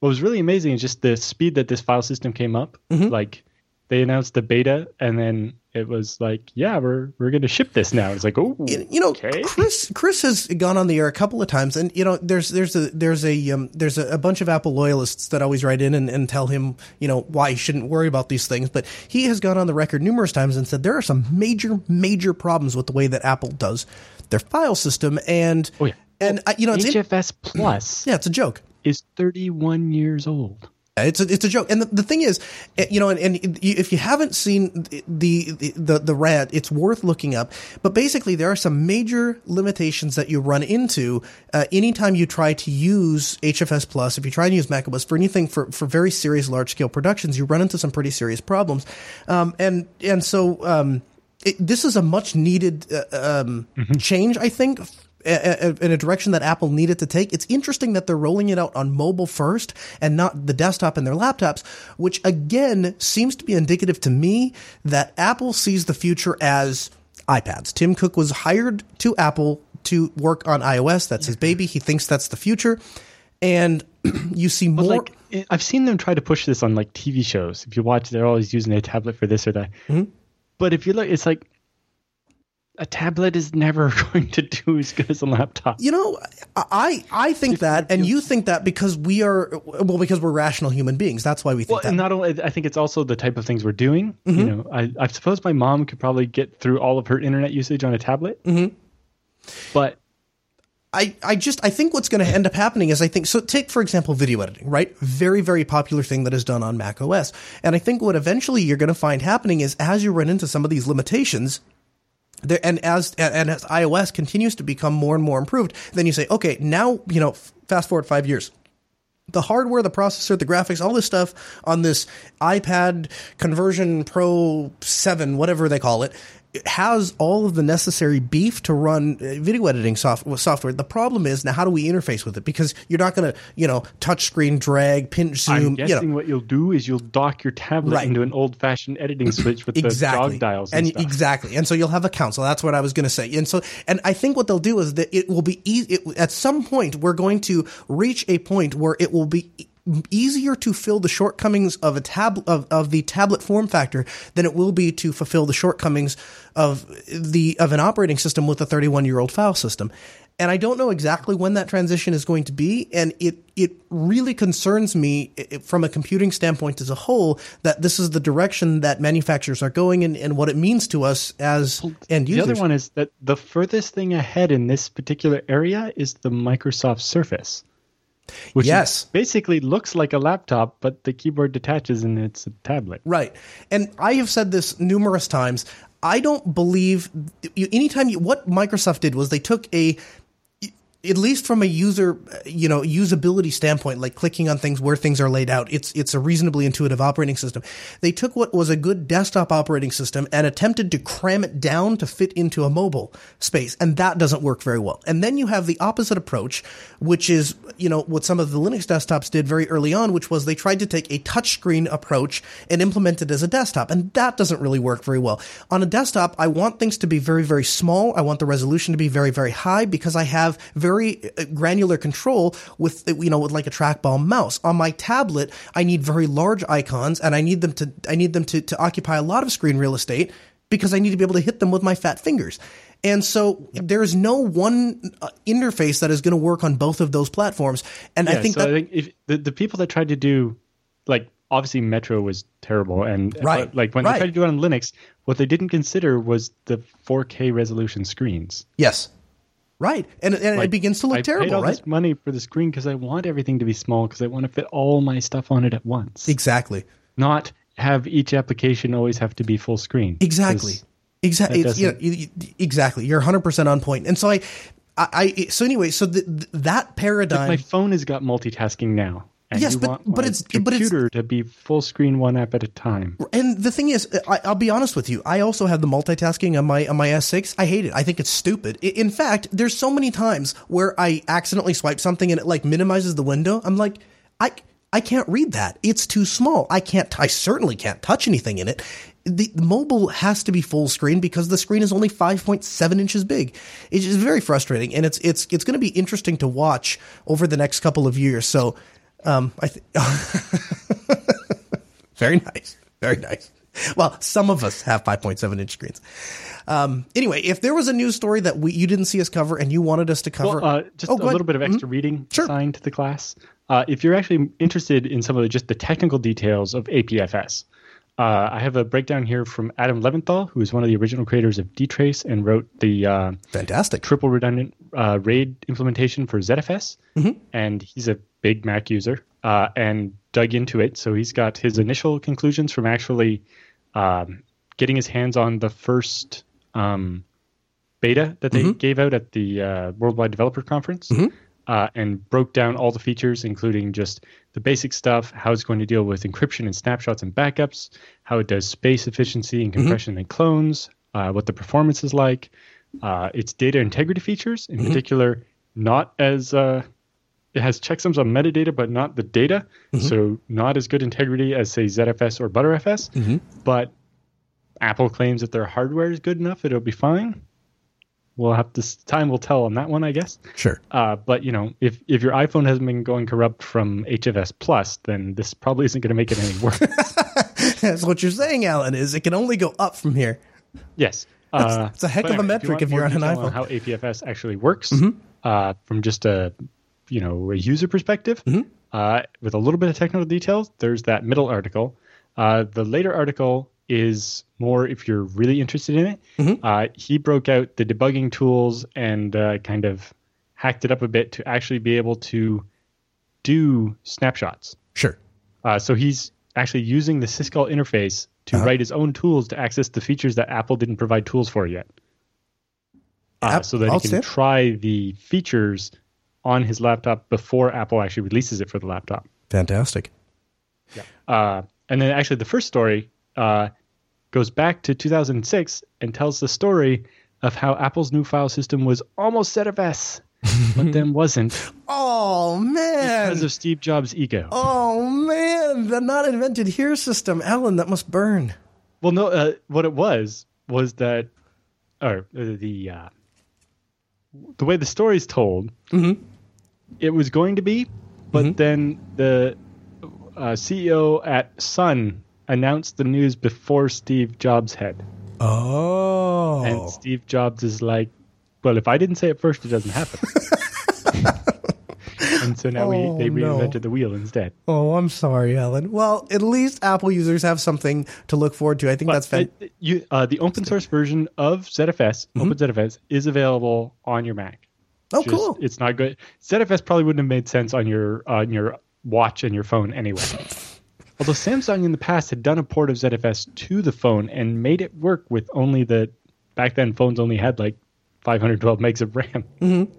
what was really amazing is just the speed that this file system came up. Mm-hmm. Like they announced the beta, and then it was like, yeah, we're we're going to ship this now. It's like, oh, you know, okay. Chris Chris has gone on the air a couple of times, and you know, there's there's a there's a um, there's a, a bunch of Apple loyalists that always write in and, and tell him, you know, why he shouldn't worry about these things. But he has gone on the record numerous times and said there are some major major problems with the way that Apple does their file system, and Oh yeah, and I, you know, it's in- HFS Plus yeah, it's a joke. is 31 years old. It's a, it's a joke, and the, the thing is, eh, you know, and, and if you haven't seen the the the, rant, it's worth looking up. But basically, there are some major limitations that you run into uh, anytime you try to use HFS Plus. If you try to use macOS for anything for, for very serious large scale productions, you run into some pretty serious problems. Um, and and so um, it, this is a much needed uh, um, change, I think, a- a- in a direction that Apple needed to take. It's interesting that they're rolling it out on mobile first and not the desktop and their laptops, which again seems to be indicative to me that Apple sees the future as iPads. Tim Cook was hired to Apple to work on iOS. That's his baby. He thinks that's the future. And you see more. Like I've seen them try to push this on like TV shows. If you watch, they're always using a tablet for this or that. Mm-hmm. But if you look, it's like a tablet is never going to do as good as a laptop. You know, I I think that, and you think that because we are well, because we're rational human beings. That's why we think Well, that. and not only, I think it's also the type of things we're doing. Mm-hmm. You know, I, I suppose my mom could probably get through all of her internet usage on a tablet. Mm-hmm. But I, I just I think what's going to end up happening is I think so take for example video editing right very very popular thing that is done on Mac OS and I think what eventually you're going to find happening is as you run into some of these limitations there and as and as iOS continues to become more and more improved then you say okay now you know fast forward 5 years. The hardware, the processor, the graphics, all this stuff on this iPad Conversion Pro 7, whatever they call it has all of the necessary beef to run uh, video editing soft- software. The problem is now how do we interface with it? Because you're not going to, you know, touch screen drag, pinch zoom. I'm zoom, you guessing know. what you'll do is you'll dock your tablet Right. into an old-fashioned editing switch with exactly the jog dials and, and stuff. exactly and so you'll have a console that's what i was going to say and so and i think what they'll do is that it will be easy it, at some point we're going to reach a point where it will be easier to fill the shortcomings of a tab of, of the tablet form factor than it will be to fulfill the shortcomings of the of an operating system with a 31 year old file system. And I don't know exactly when that transition is going to be, and it it really concerns me from a computing standpoint as a whole that this is the direction that manufacturers are going and, and what it means to us as end users. The other one is that the furthest thing ahead in this particular area is the Microsoft Surface. Which yes. basically looks like a laptop, but the keyboard detaches and it's a tablet. Right. And I have said this numerous times. I don't believe anytime you, what Microsoft did was they took a at least from a user, you know, usability standpoint, like clicking on things where things are laid out, it's it's a reasonably intuitive operating system. They took what was a good desktop operating system and attempted to cram it down to fit into a mobile space, and that doesn't work very well. And then you have the opposite approach, which is, you know, what some of the Linux desktops did very early on, which was they tried to take a touchscreen approach and implement it as a desktop, and that doesn't really work very well. On a desktop, I want things to be very very small. I want the resolution to be very very high because I have very very uh, granular control with you know with like a trackball mouse. On my tablet, I need very large icons and I need them to I need them to to occupy a lot of screen real estate because I need to be able to hit them with my fat fingers. And so there's no one uh, interface that is going to work on both of those platforms. And yeah, I think so that I think if the, the people that tried to do like obviously Metro was terrible and Right, like when right. they tried to do it on Linux, what they didn't consider was the 4K resolution screens. yes, right, and and it begins to look I paid terrible, all right? this money for the screen because I want everything to be small because I want to fit all my stuff on it at once. Exactly. Not have each application always have to be full screen. Exactly. Exactly. you know, you- exactly. You're 100% on point. And so I, I, I so anyway, so the, th- that paradigm. My phone has got multitasking now. And Yes, but- but it's- but it's- computer to be full screen one app at a time. and the thing is, I, I'll be honest with you. I also have the multitasking on my on my S6. I hate it. I think it's stupid. In fact, there's so many times where I accidentally swipe something and it like minimizes the window. I'm like, I I can't read that. It's too small. I can't. I certainly can't touch anything in it. The, the mobile has to be full screen because the screen is only 5.7 inches big. It's very frustrating, and it's it's it's going to be interesting to watch over the next couple of years. So, um, I think. Very nice. Very nice. Well, some of us have 5.7 inch screens. Um, anyway, if there was a news story that we you didn't see us cover and you wanted us to cover, Well, uh, just Oh, a ahead. little bit of extra reading Mm-hmm. Sure. assigned to the class. Uh, if you're actually interested in some of the, just the technical details of APFS, uh, I have a breakdown here from Adam Leventhal, who is one of the original creators of dtrace and wrote the uh, fantastic. triple redundant uh, RAID implementation for ZFS. Mm-hmm. And he's a big Mac user uh, and dug into it. So he's got his initial conclusions from actually um, getting his hands on the first um, beta that they Mm-hmm. gave out at the uh, Worldwide Developer Conference. Uh, and broke down all the features, including just the basic stuff, how it's going to deal with encryption and snapshots and backups, how it does space efficiency and compression and clones, uh, what the performance is like, uh, its data integrity features, in particular, not as uh, it has checksums on metadata, but not the data. So not as good integrity as say ZFS or Btrfs. But Apple claims that their hardware is good enough; it'll be fine. We'll have to. Time will tell on that one, I guess. Sure. Uh, but you know, if if your iPhone hasn't been going corrupt from HFS Plus, then this probably isn't going to make it any worse. That's what you're saying, Allan. Is it can only go up from here? yes. Uh, it's a heck of a metric you if you're on an iPhone. how APFS actually works, Mm-hmm. uh, from just a you know a user perspective, Mm-hmm. uh, with a little bit of technical details. There's that middle article. Uh, the later article is more if you're really interested in it. Mm-hmm. Uh, he broke out the debugging tools and uh, kind of hacked it up a bit to actually be able to do snapshots. Sure. Uh, so he's actually using the Syscall interface to Uh-huh. write his own tools to access the features that Apple didn't provide tools for yet. Uh, so that he can try the features on his laptop before Apple actually releases it for the laptop. Fantastic. Uh, and then actually the first story uh, goes back to 2006 and tells the story of how Apple's new file system was almost set of ZFS, but then wasn't Oh man. because of Steve Jobs' ego. oh man, the not invented here system, Allan. That must burn. Well, no. Uh, what it was was that, or uh, the uh, the way the story's told, Mm-hmm. It was going to be, but then the uh, CEO at Sun announced the news before Steve Jobs had. Oh. And Steve Jobs is like, well, if I didn't say it first, it doesn't happen. and so now Oh, we, they no. reinvented the wheel instead. Oh, I'm sorry, Allan. Well, at least Apple users have something to look forward to. I think that's fan- But, uh, you, the open source version of ZFS, OpenZFS, is available on your Mac. Oh, Just- cool. It's not good. ZFS probably wouldn't have made sense on your on your watch and your phone anyway. Although Samsung in the past had done a port of ZFS to the phone and made it work with only the back then phones only had like 512 megs of RAM. Mm-hmm.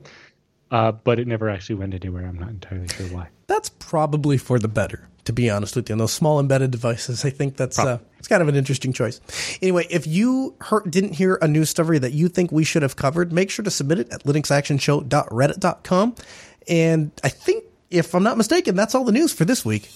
Uh, but it never actually went anywhere. I'm not entirely sure why. That's probably for the better, to be honest with you. On those small embedded devices, I think that's uh, it's kind of an interesting choice. Anyway, if you heard, didn't hear a news story that you think we should have covered, make sure to submit it at linuxactionshow.reddit.com. And I think, if I'm not mistaken, that's all the news for this week.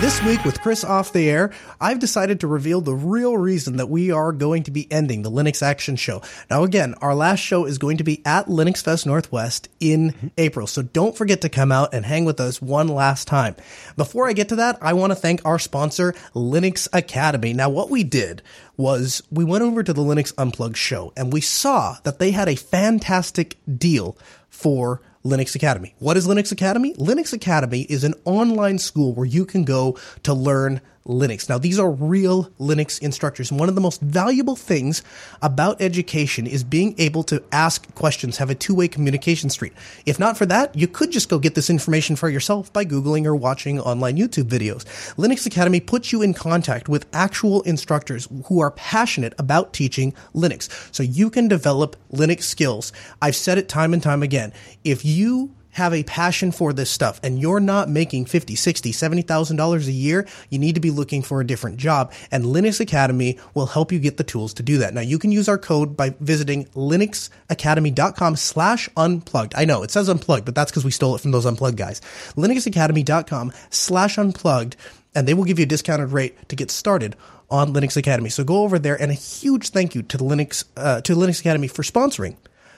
This week, with Chris off the air, I've decided to reveal the real reason that we are going to be ending the Linux Action Show. Now, again, our last show is going to be at Linux Fest Northwest in April, so don't forget to come out and hang with us one last time. Before I get to that, I want to thank our sponsor, Linux Academy. Now, what we did was we went over to the Linux Unplugged show and we saw that they had a fantastic deal for Linux Academy. What is Linux Academy? Linux Academy is an online school where you can go to learn Linux. Now, these are real Linux instructors. And one of the most valuable things about education is being able to ask questions, have a two-way communication street. If not for that, you could just go get this information for yourself by Googling or watching online YouTube videos. Linux Academy puts you in contact with actual instructors who are passionate about teaching Linux. So you can develop Linux skills. I've said it time and time again. If you have a passion for this stuff and you're not making 50, 60, 70,000 dollars a year, you need to be looking for a different job and Linux Academy will help you get the tools to do that. Now you can use our code by visiting linuxacademy.com slash unplugged. I know it says unplugged, but that's because we stole it from those unplugged guys. linuxacademy.com slash unplugged and they will give you a discounted rate to get started on Linux Academy. So go over there and a huge thank you to the Linux, uh, to Linux Academy for sponsoring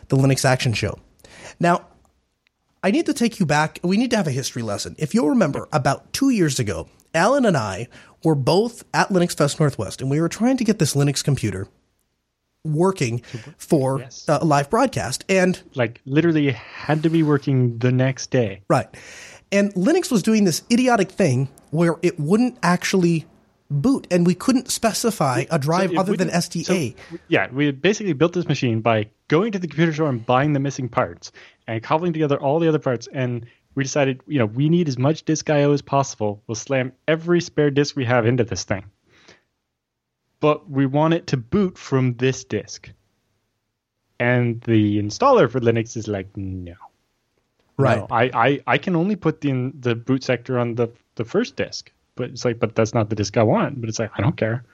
the Linux Action Show. Now, I need to take you back. We need to have a history lesson. If you'll remember, about two years ago, Allan and I were both at Linux Fest Northwest, and we were trying to get this Linux computer working for Yes. uh, a live broadcast. And Like literally had to be working the next day. Right. And Linux was doing this idiotic thing where it wouldn't actually boot, and we couldn't specify a drive So other than SDA. so, yeah, we basically built this machine by going to the computer store and buying the missing parts and cobbling together all the other parts. And we decided, you know, we need as much disk I/O as possible. We'll slam every spare disk we have into this thing, but we want it to boot from this disk. And the installer for Linux is like, no. right. No, I, I, I can only put the the boot sector on the the first disk, but it's like, but that's not the disk I want. But it's like, I don't care.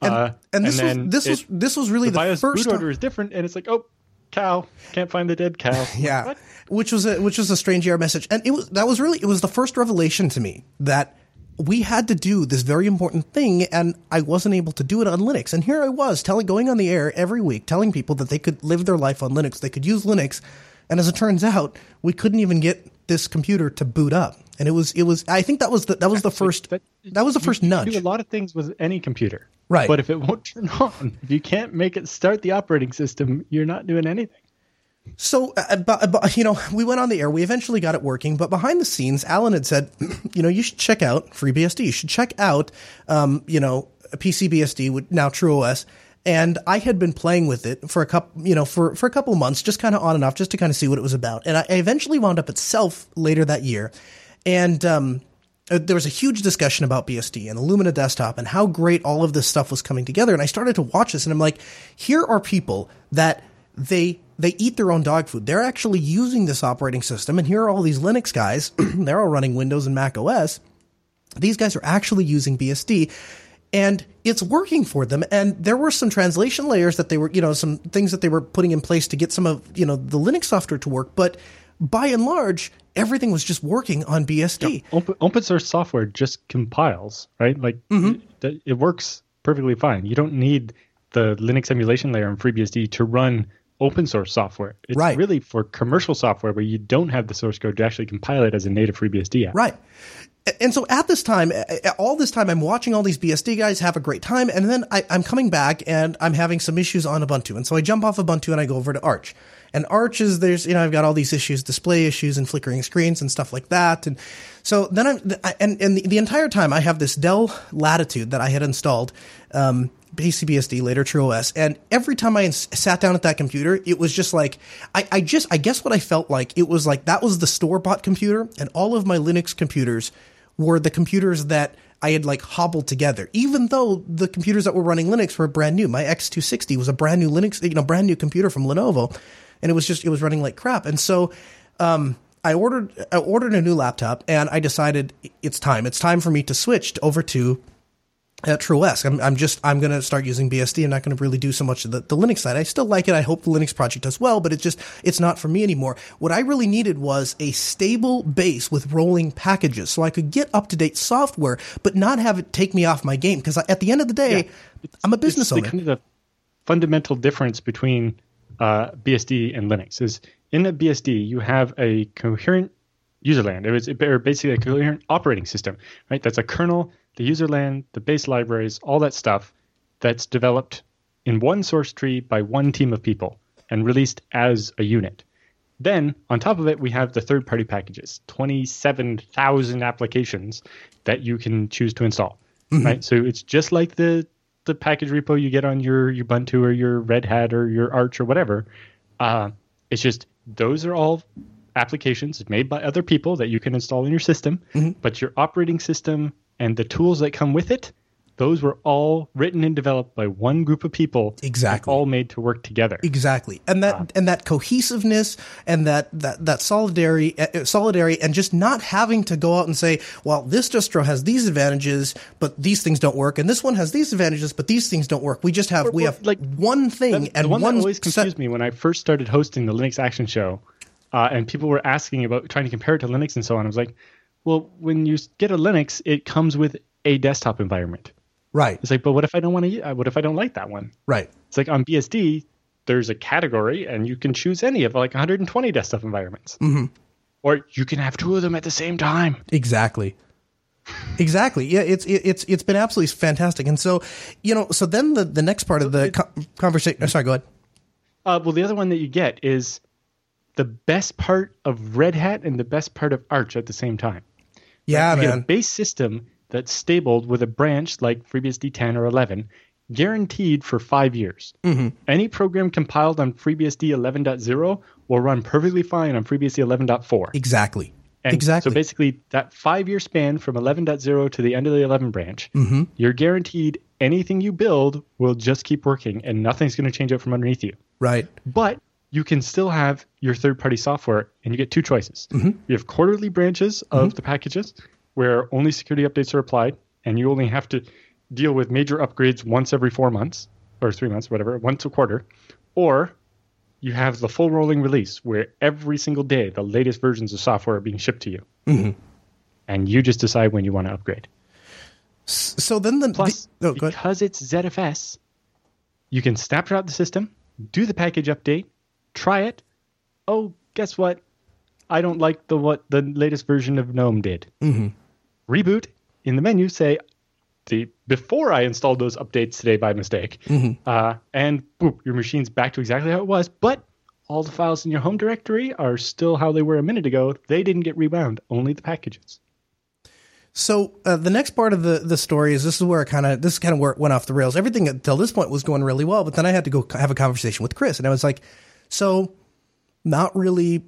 And, Uh, and this then was this it- was this was really the BIOS first boot order is different, and it's like, oh, cow, can't find the dead cow. Yeah, What? which was a which was a strange error message, and it was that was really it was the first revelation to me that we had to do this very important thing, and I wasn't able to do it on Linux. And here I was telling, going on the air every week, telling people that they could live their life on Linux, they could use Linux, and as it turns out, we couldn't even get this computer to boot up. And it was it was I think that was the that was the first that, was the you- first nudge. Do a lot of things with any computer, Right. But if it won't turn on, if you can't make it start the operating system, you're not doing anything. So, uh, but, but, you know, we went on the air. We eventually got it working, but behind the scenes, Allan had said, you know, you should check out FreeBSD. You should check out, um, you know, PCBSD with now TrueOS. And I had been playing with it for a couple, you know, for, for a couple of months, just kind of on and off, just to kind of see what it was about. And I I eventually wound up at SELF later that year. And, um, uh, there was a huge discussion about BSD and Illumina Desktop and how great all of this stuff was coming together. And I started to watch this and I'm like, here are people that they they eat their own dog food. They're actually using this operating system, and here are all these Linux guys. they're all running Windows and Mac OS. These guys are actually using BSD, and it's working for them. And there were some translation layers that they were, you know, some things that they were putting in place to get some of, you know, the Linux software to work. But by and large, everything was just working on BSD. Open, open source software just compiles, right? Like mm-hmm. it, it works perfectly fine. You don't need the Linux emulation layer in FreeBSD to run open source software. It's Right. really for commercial software where you don't have the source code to actually compile it as a native FreeBSD app. Right. And so at this time, all this time, I'm watching all these BSD guys have a great time, and then I, I'm coming back and I'm having some issues on Ubuntu, and so I jump off Ubuntu and I go over to Arch. And Arch is there's you know I've got all these issues, display issues, and flickering screens and stuff like that, and so then I'm and and the, the entire time I have this Dell Latitude that I had installed. Um, PCBSD, later TrueOS, and every time I ins- sat down at that computer, it was just like I, I just I guess what I felt like it was like that was the store bought computer, and all of my Linux computers were the computers that I had like hobbled together. Even though the computers that were running Linux were brand new, my X260 was a brand new Linux, you know, brand new computer from Lenovo, and it was just it was running like crap. And so um, I ordered I ordered a new laptop, and I decided it's time. It's time for me to switch over to at TrueOS. I'm, I'm just I'm going to start using BSD. I'm not going to really do so much of the, the Linux side. I still like it. I hope the Linux project does well, but it's just it's not for me anymore. What I really needed was a stable base with rolling packages, so I could get up to date software, but not have it take me off my game. Because at the end of the day, I'm a business owner. kind of the fundamental difference between uh, BSD and Linux is in a BSD you have a coherent userland. It was or basically a coherent operating system, right? That's a kernel, the userland, the base libraries, all that stuff that's developed in one source tree by one team of people and released as a unit. Then on top of it, we have the third-party packages, 27,000 applications that you can choose to install. Right, so it's just like the the package repo you get on your Ubuntu or your Red Hat or your Arch or whatever. Uh, it's just those are all applications made by other people that you can install in your system, but your operating system and the tools that come with it, those were all written and developed by one group of people, Exactly. all made to work together. Exactly, and that and that cohesiveness and that that that solidarity, uh, solidarity, and just not having to go out and say, "Well, this distro has these advantages, but these things don't work, and this one has these advantages, but these things don't work." We just have we or, have like, one thing the, and one, one that always set- confused me when I first started hosting the Linux Action Show, uh, and people were asking about trying to compare it to Linux and so on. I was like, well, when you get a Linux, it comes with a desktop environment. Right, It's like, but what if I don't want to? What if I don't like that one? right, It's like on BSD, there's a category, and you can choose any of like 120 desktop environments, mm-hmm. or you can have two of them at the same time. exactly. Exactly. Yeah, it's it, it's it's been absolutely fantastic. And so, you know, so then the the next part of the co- conversation. Sorry, go ahead. Uh, well, the other one that you get is the best part of Red Hat and the best part of Arch at the same time. Yeah, you get a man. base system that's stabled with a branch like FreeBSD 10 or 11, guaranteed for five years. Mm-hmm. Any program compiled on FreeBSD 11.0 will run perfectly fine on FreeBSD 11.4. Exactly. And exactly. So basically, that five year span from 11.0 to the end of the 11 branch, Mm-hmm. you're guaranteed anything you build will just keep working and nothing's going to change out from underneath you. right. But you can still have your third party software and you get two choices. You have quarterly branches of the packages where only security updates are applied and you only have to deal with major upgrades once every four months or three months, whatever, once a quarter. Or you have the full rolling release where every single day the latest versions of software are being shipped to you. And you just decide when you want to upgrade. So then the, Plus, the oh, because it's ZFS, you can snapshot the system, do the package update, try it. Oh, guess what? I don't like the what the latest version of GNOME did. Mm-hmm. Reboot in the menu. Say the before I installed those updates today by mistake, uh, and boop, your machine's back to exactly how it was. But all the files in your home directory are still how they were a minute ago. They didn't get rebound. Only the packages. So uh, the next part of the, the story is this is where it kind of this is kind of where it went off the rails. Everything until this point was going really well, but then I had to go have a conversation with Chris, and I was like, "So, not really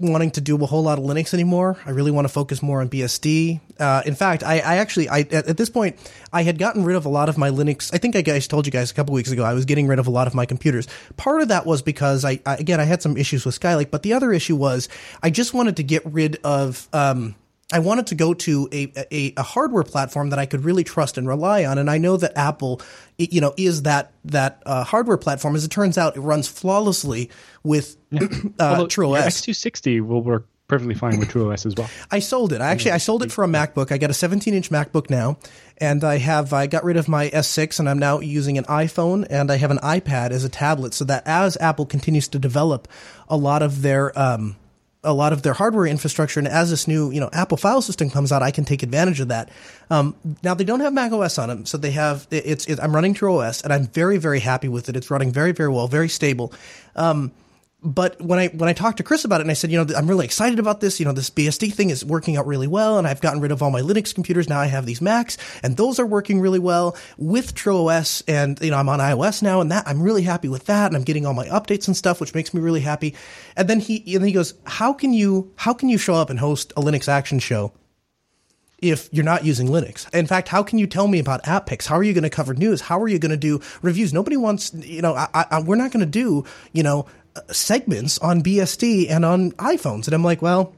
wanting to do a whole lot of Linux anymore. I really want to focus more on BSD. Uh, in fact, I, I actually I at, at this point I had gotten rid of a lot of my Linux. I think I guys told you guys a couple weeks ago I was getting rid of a lot of my computers. Part of that was because I, I again I had some issues with Skylake, but the other issue was I just wanted to get rid of. Um, I wanted to go to a, a, a hardware platform that I could really trust and rely on, and I know that Apple, it- you know, is that that uh, hardware platform. As it turns out, it runs flawlessly with uh, Although True your X260 will work perfectly fine with TrueOS as well. I sold it. I actually I sold it for a MacBook. I got a 17 inch MacBook now, and I have I got rid of my S6 and I'm now using an iPhone and I have an iPad as a tablet. So that as Apple continues to develop a lot of their um, a lot of their hardware infrastructure, and as this new you know Apple file system comes out, I can take advantage of that. Um, now they don't have Mac OS on them, so they have it's, I'm running TrueOS, and I'm very very happy with it. It's running very very well, very stable. Um, but when I when I talked to Chris about it and I said, you know, I'm really excited about this. You know, this BSD thing is working out really well, and I've gotten rid of all my Linux computers. Now I have these Macs, and those are working really well with TrueOS, and you know, I'm on iOS now, and that I'm really happy with that, and I'm getting all my updates and stuff, which makes me really happy. And then he and then he goes, how can you how can you show up and host a Linux action show? if you're not using Linux. In fact, how can you tell me about app picks? How are you going to cover news? How are you going to do reviews? Nobody wants, you know, I, I, we're not going to do, you know, segments on BSD and on iPhones. And I'm like, well,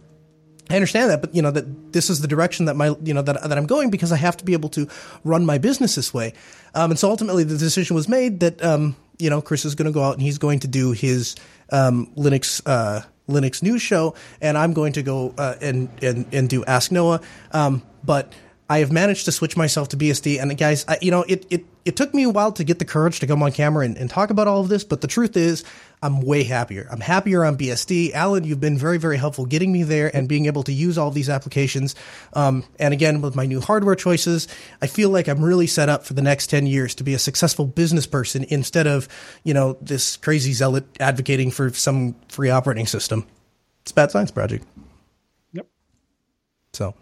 I understand that, but you know that this is the direction that my you know that that I'm going because I have to be able to run my business this way. Um, and so ultimately, the decision was made that um, you know Chris is going to go out and he's going to do his um, Linux uh, Linux news show, and I'm going to go uh, and and and do Ask Noah. Um, but I have managed to switch myself to BSD. And guys, I, you know, it, it, it took me a while to get the courage to come on camera and, and, talk about all of this, but the truth is, I'm way happier. I'm happier on BSD. Allan, you've been very, very helpful getting me there and being able to use all these applications. Um, and again, with my new hardware choices, I feel like I'm really set up for the next 10 years to be a successful business person instead of, you know, this crazy zealot advocating for some free operating system. It's a bad science project. Yep. So,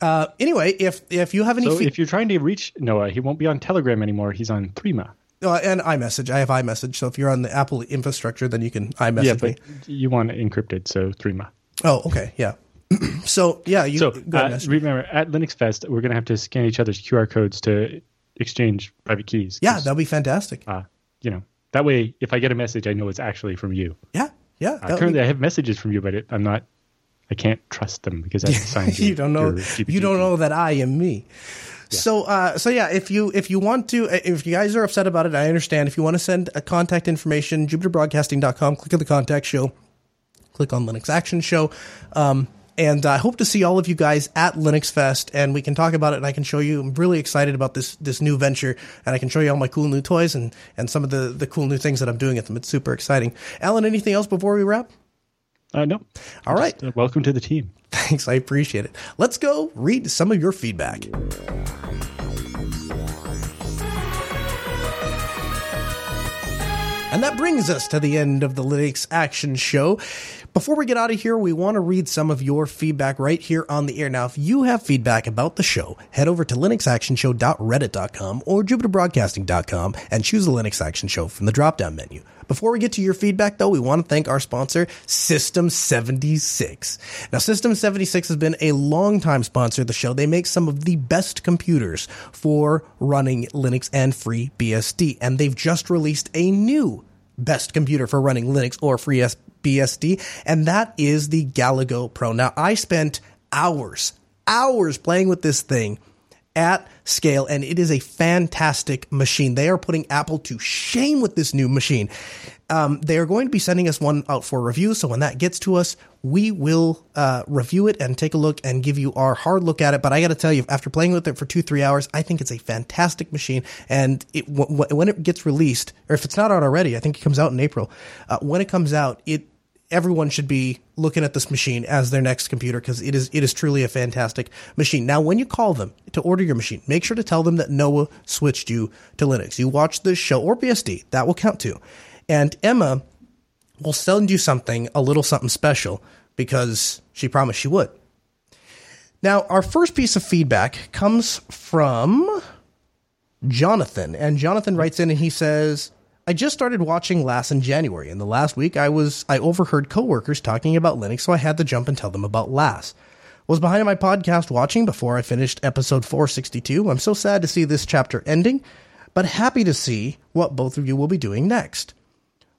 uh, anyway, if if you have any, so if you're trying to reach Noah, he won't be on Telegram anymore. He's on Threema. Uh, and iMessage. I have iMessage. So if you're on the Apple infrastructure, then you can iMessage yeah, but me. You want it encrypted, so Threema. Oh, okay, yeah. so yeah, you. So uh, remember, at Linux Fest, we're going to have to scan each other's QR codes to exchange private keys. Yeah, that'll be fantastic. Uh, you know, that way, if I get a message, I know it's actually from you. Yeah, yeah. Uh, currently, be... I have messages from you, but it, I'm not I can't trust them because I signed you don't know you don't know that I am me. So, uh, so yeah, if you if you want to, if you guys are upset about it, I understand. If you want to send a contact information, JupiterBroadcasting.com, click on the contact show, click on Linux Action Show, um, and I hope to see all of you guys at Linux Fest, and we can talk about it. And I can show you. I'm really excited about this this new venture, and I can show you all my cool new toys and and some of the the cool new things that I'm doing at them. It's super exciting. Allan, anything else before we wrap? Uh, no. All right. Just, uh, welcome to the team. Thanks. I appreciate it. Let's go read some of your feedback. And that brings us to the end of the Linux Action Show. Before we get out of here, we want to read some of your feedback right here on the air. Now, if you have feedback about the show, head over to linuxactionshow.reddit.com or jupiterbroadcasting.com and choose the Linux Action Show from the drop-down menu. Before we get to your feedback, though, we want to thank our sponsor, System 76. Now, System 76 has been a long-time sponsor of the show. They make some of the best computers for running Linux and FreeBSD, and they've just released a new best computer for running Linux or free BSD, and that is the Galago Pro. Now, I spent hours, hours playing with this thing at SCALE, and it is a fantastic machine. They are putting Apple to shame with this new machine. Um, they are going to be sending us one out for review, so when that gets to us, we will uh, review it and take a look and give you our hard look at it. But I got to tell you, after playing with it for two, three hours, I think it's a fantastic machine. And it, w- when it gets released, or if it's not out already, I think it comes out in April. Uh, when it comes out, it everyone should be looking at this machine as their next computer because it is it is truly a fantastic machine. Now, when you call them to order your machine, make sure to tell them that Noah switched you to Linux. You watch this show or BSD, that will count too. And Emma will send you something, a little something special, because she promised she would. Now, our first piece of feedback comes from Jonathan, and Jonathan writes in and he says, I just started watching LAS in January, and the last week I was I overheard coworkers talking about Linux, so I had to jump and tell them about LAS. Was behind my podcast watching before I finished episode 462. I'm so sad to see this chapter ending, but happy to see what both of you will be doing next.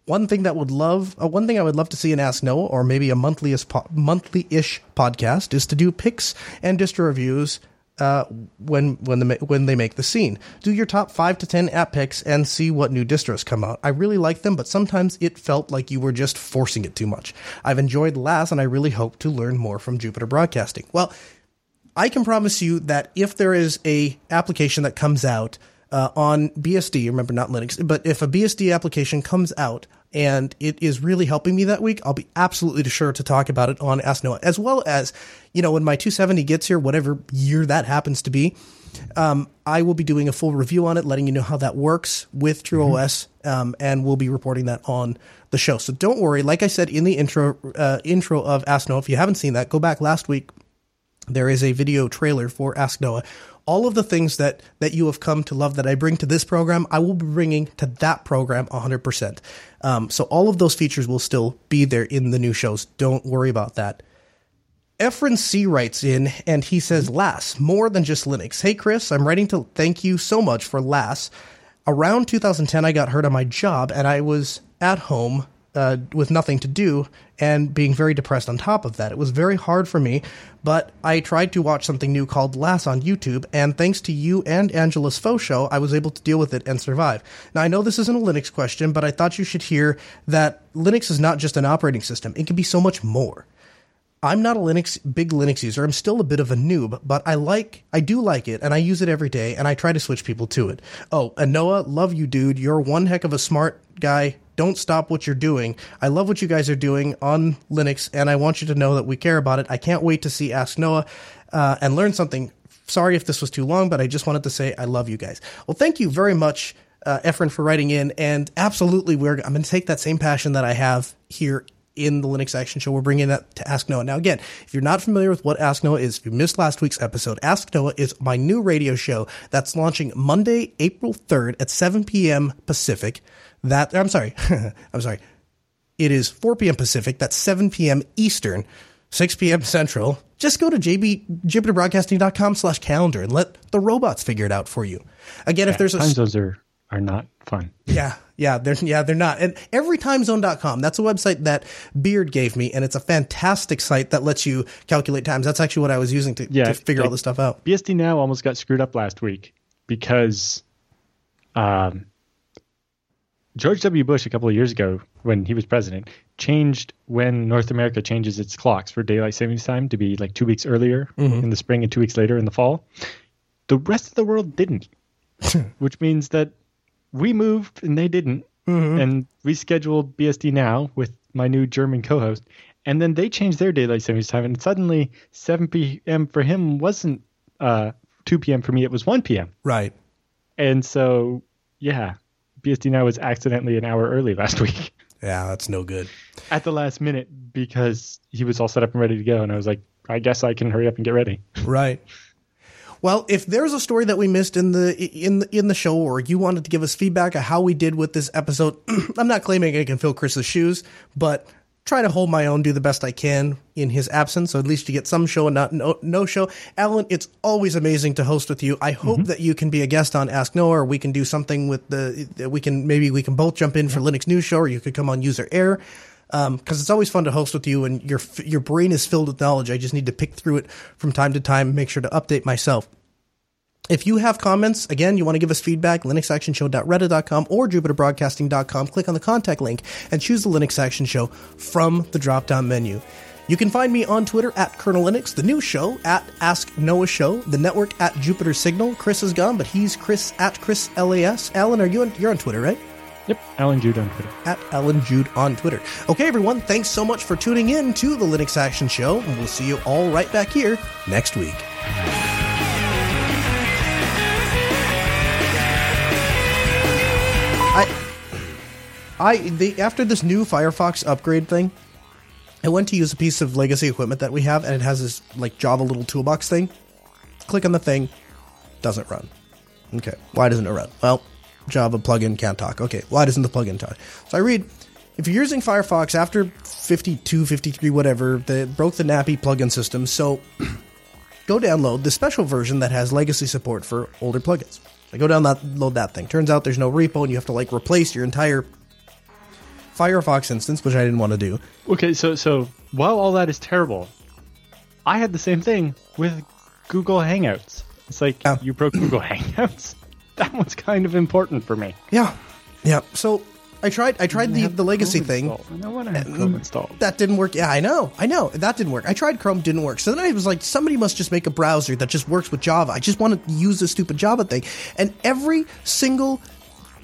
One thing that would love, uh, one thing I would love to see in Ask Noah, or maybe a monthly-ish, po- monthly-ish podcast, is to do picks and distro reviews uh, when when the, when they make the scene. Do your top five to ten app picks and see what new distros come out. I really like them, but sometimes it felt like you were just forcing it too much. I've enjoyed LAS, and I really hope to learn more from Jupiter Broadcasting. Well, I can promise you that if there is a application that comes out uh, on BSD, remember not Linux, but if a BSD application comes out and it is really helping me that week, I'll be absolutely sure to talk about it on Ask Noah, as well as, you know, when my 270 gets here, whatever year that happens to be, um, I will be doing a full review on it, letting you know how that works with TrueOS, um, and we'll be reporting that on the show. So don't worry. Like I said in the intro uh, intro of Ask Noah, if you haven't seen that, go back last week. There is a video trailer for Ask Noah all of the things that that you have come to love that I bring to this program, I will be bringing to that program 100%. Um, so all of those features will still be there in the new shows. Don't worry about that. Efren C writes in and he says, LAS, more than just Linux. Hey, Chris, I'm writing to thank you so much for LAS. Around 2010, I got hurt on my job and I was at home uh, with nothing to do and being very depressed on top of that. It was very hard for me, but I tried to watch something new called LAS on YouTube, and thanks to you and Angela's faux show, I was able to deal with it and survive. Now, I know this isn't a Linux question, but I thought you should hear that Linux is not just an operating system, it can be so much more. I'm not a Linux big Linux user. I'm still a bit of a noob, but I like I do like it and I use it every day and I try to switch people to it. Oh, and Noah, love you dude. You're one heck of a smart guy. Don't stop what you're doing. I love what you guys are doing on Linux and I want you to know that we care about it. I can't wait to see Ask Noah uh, and learn something. Sorry if this was too long, but I just wanted to say I love you guys. Well, thank you very much uh, Efren for writing in, and absolutely, we're I'm going to take that same passion that I have here in the Linux Action Show. We're bringing that to Ask Noah. Now, again, if you're not familiar with what Ask Noah is, if you missed last week's episode, Ask Noah is my new radio show that's launching Monday, April 3rd at 7 p.m. Pacific. That, I'm sorry, I'm sorry. It is 4 p.m. Pacific. That's 7 p.m. Eastern, 6 p.m. Central. Just go to jb, jupiterbroadcasting.com slash calendar and let the robots figure it out for you. Again, yeah, if there's a... Time zones are, are not fun. Yeah, yeah, they're yeah, they're not. And everytimezone.com, that's a website that Beard gave me, and it's a fantastic site that lets you calculate times. That's actually what I was using to, Yeah, to figure all this stuff out. BSD now almost got screwed up last week because um, George W. Bush a couple of years ago, when he was president, changed when North America changes its clocks for daylight savings time to be like two weeks earlier in the spring and two weeks later in the fall. The rest of the world didn't, which means that we moved and they didn't, and we scheduled BSD now with my new German co-host, and then they changed their daylight savings time, and suddenly 7 p.m. for him wasn't uh, 2 p.m. for me; it was 1 p.m. Right. And so, yeah, BSD now was accidentally an hour early last week Yeah, that's no good. at the last minute because he was all set up and ready to go, and I was like, I guess I can hurry up and get ready. Right. Well, if there's a story that we missed in the in the, in the show, or you wanted to give us feedback on how we did with this episode, I'm not claiming I can fill Chris's shoes, but try to hold my own, do the best I can in his absence. So at least you get some show and not no, no show. Allan, it's always amazing to host with you. I hope mm-hmm. that you can be a guest on Ask Noah, or we can do something with the we can maybe we can both jump in for Linux News Show, or you could come on User Error um, because it's always fun to host with you and your your brain is filled with knowledge. I just need to pick through it from time to time, make sure to update myself. If you have comments, again, you want to give us feedback, linuxactionshow.reddit.com or jupiterbroadcasting.com, click on the contact link and choose the Linux Action Show from the drop down menu. You can find me on Twitter at Kernel Linux, the new show at Ask Noah Show, the network at Jupiter Signal. Chris is gone, but he's Chris at Chris LAS. Allan, are you on, you're on Twitter, right? Yep, Allan Jude on Twitter. at Allan Jude on Twitter. Okay, everyone, thanks so much for tuning in to the Linux Action Show, and we'll see you all right back here next week. I, the after this new Firefox upgrade thing, I went to use a piece of legacy equipment that we have, and it has this like Java little toolbox thing. Click on the thing, doesn't run. Okay, why doesn't it run? Well, Java plugin can't talk. Okay, why doesn't the plugin talk? So I read, if you're using Firefox after 52, 53, whatever, they broke the NPAPI plugin system, so go download the special version that has legacy support for older plugins. I go down that load that thing. Turns out there's no repo, and you have to like replace your entire Firefox instance, which I didn't want to do. Okay, so so while all that is terrible, I had the same thing with Google Hangouts. It's like Yeah. you broke Google Hangouts. That one's kind of important for me. Yeah, yeah. So I tried. I tried the the legacy Chrome thing. installed. I want to have Chrome mm, installed. That didn't work. Yeah, I know. I know. That didn't work. I tried Chrome, didn't work. So then I was like, somebody must just make a browser that just works with Java. I just want to use this stupid Java thing. And every single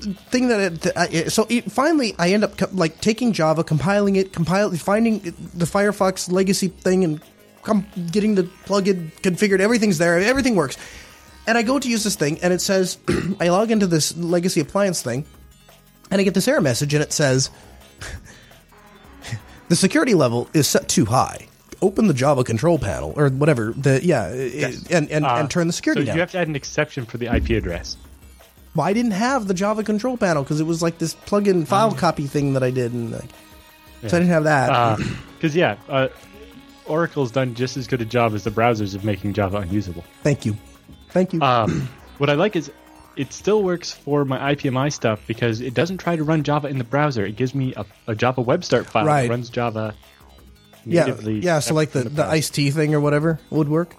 thing that, it, that I, so it, finally I end up co- like taking Java, compiling it, compile, finding the Firefox legacy thing, and com- getting the plugin configured. Everything's there. Everything works. And I go to use this thing, and it says, I log into this legacy appliance thing, and I get this error message, and it says, the security level is set too high. Open the Java control panel or whatever. The yeah, and and, Uh, and turn the security so down. you have to add an exception for the IP address. Well, I didn't have the Java control panel because it was like this plug-in file copy thing that I did, and like, so I didn't have that. Because yeah, uh, Oracle's done just as good a job as the browsers of making Java unusable. Thank you, thank you. Um, what I like is it still works for my IPMI stuff because it doesn't try to run Java in the browser. It gives me a, a Java web start file Right. that runs Java yeah, natively. yeah. So like the the from IcedTea thing or whatever would work.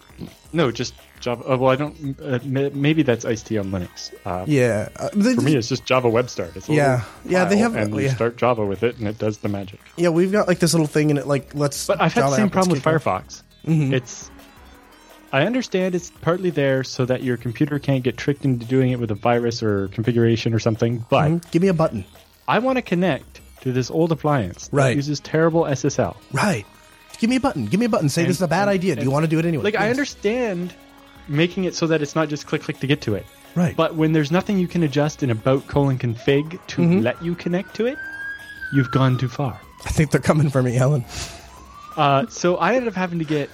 No, just Java. Uh, well, I don't. Uh, maybe that's iced on Linux. Uh, Yeah, uh, the- For me, it's just Java web start. It's a Yeah. Yeah, they have- and you start Java with it, and it does the magic. yeah. We've got like this little thing, and it like lets. But I've had Java the same problem with. Firefox. Mm-hmm. It's I understand it's partly there so that your computer can't get tricked into doing it with a virus or configuration or something, but Mhm. Give me a button. I want to connect to this old appliance Right. that uses terrible SSL. Right. Give me a button. Give me a button. Say And- this is a bad and- idea. Do you want to do it anyway? Like I understand making it so that it's not just click click to get to it. Right. But when there's nothing you can adjust in about colon config to Mm-hmm. let you connect to it, you've gone too far. I think they're coming for me, Allan. Uh, so I ended up having to get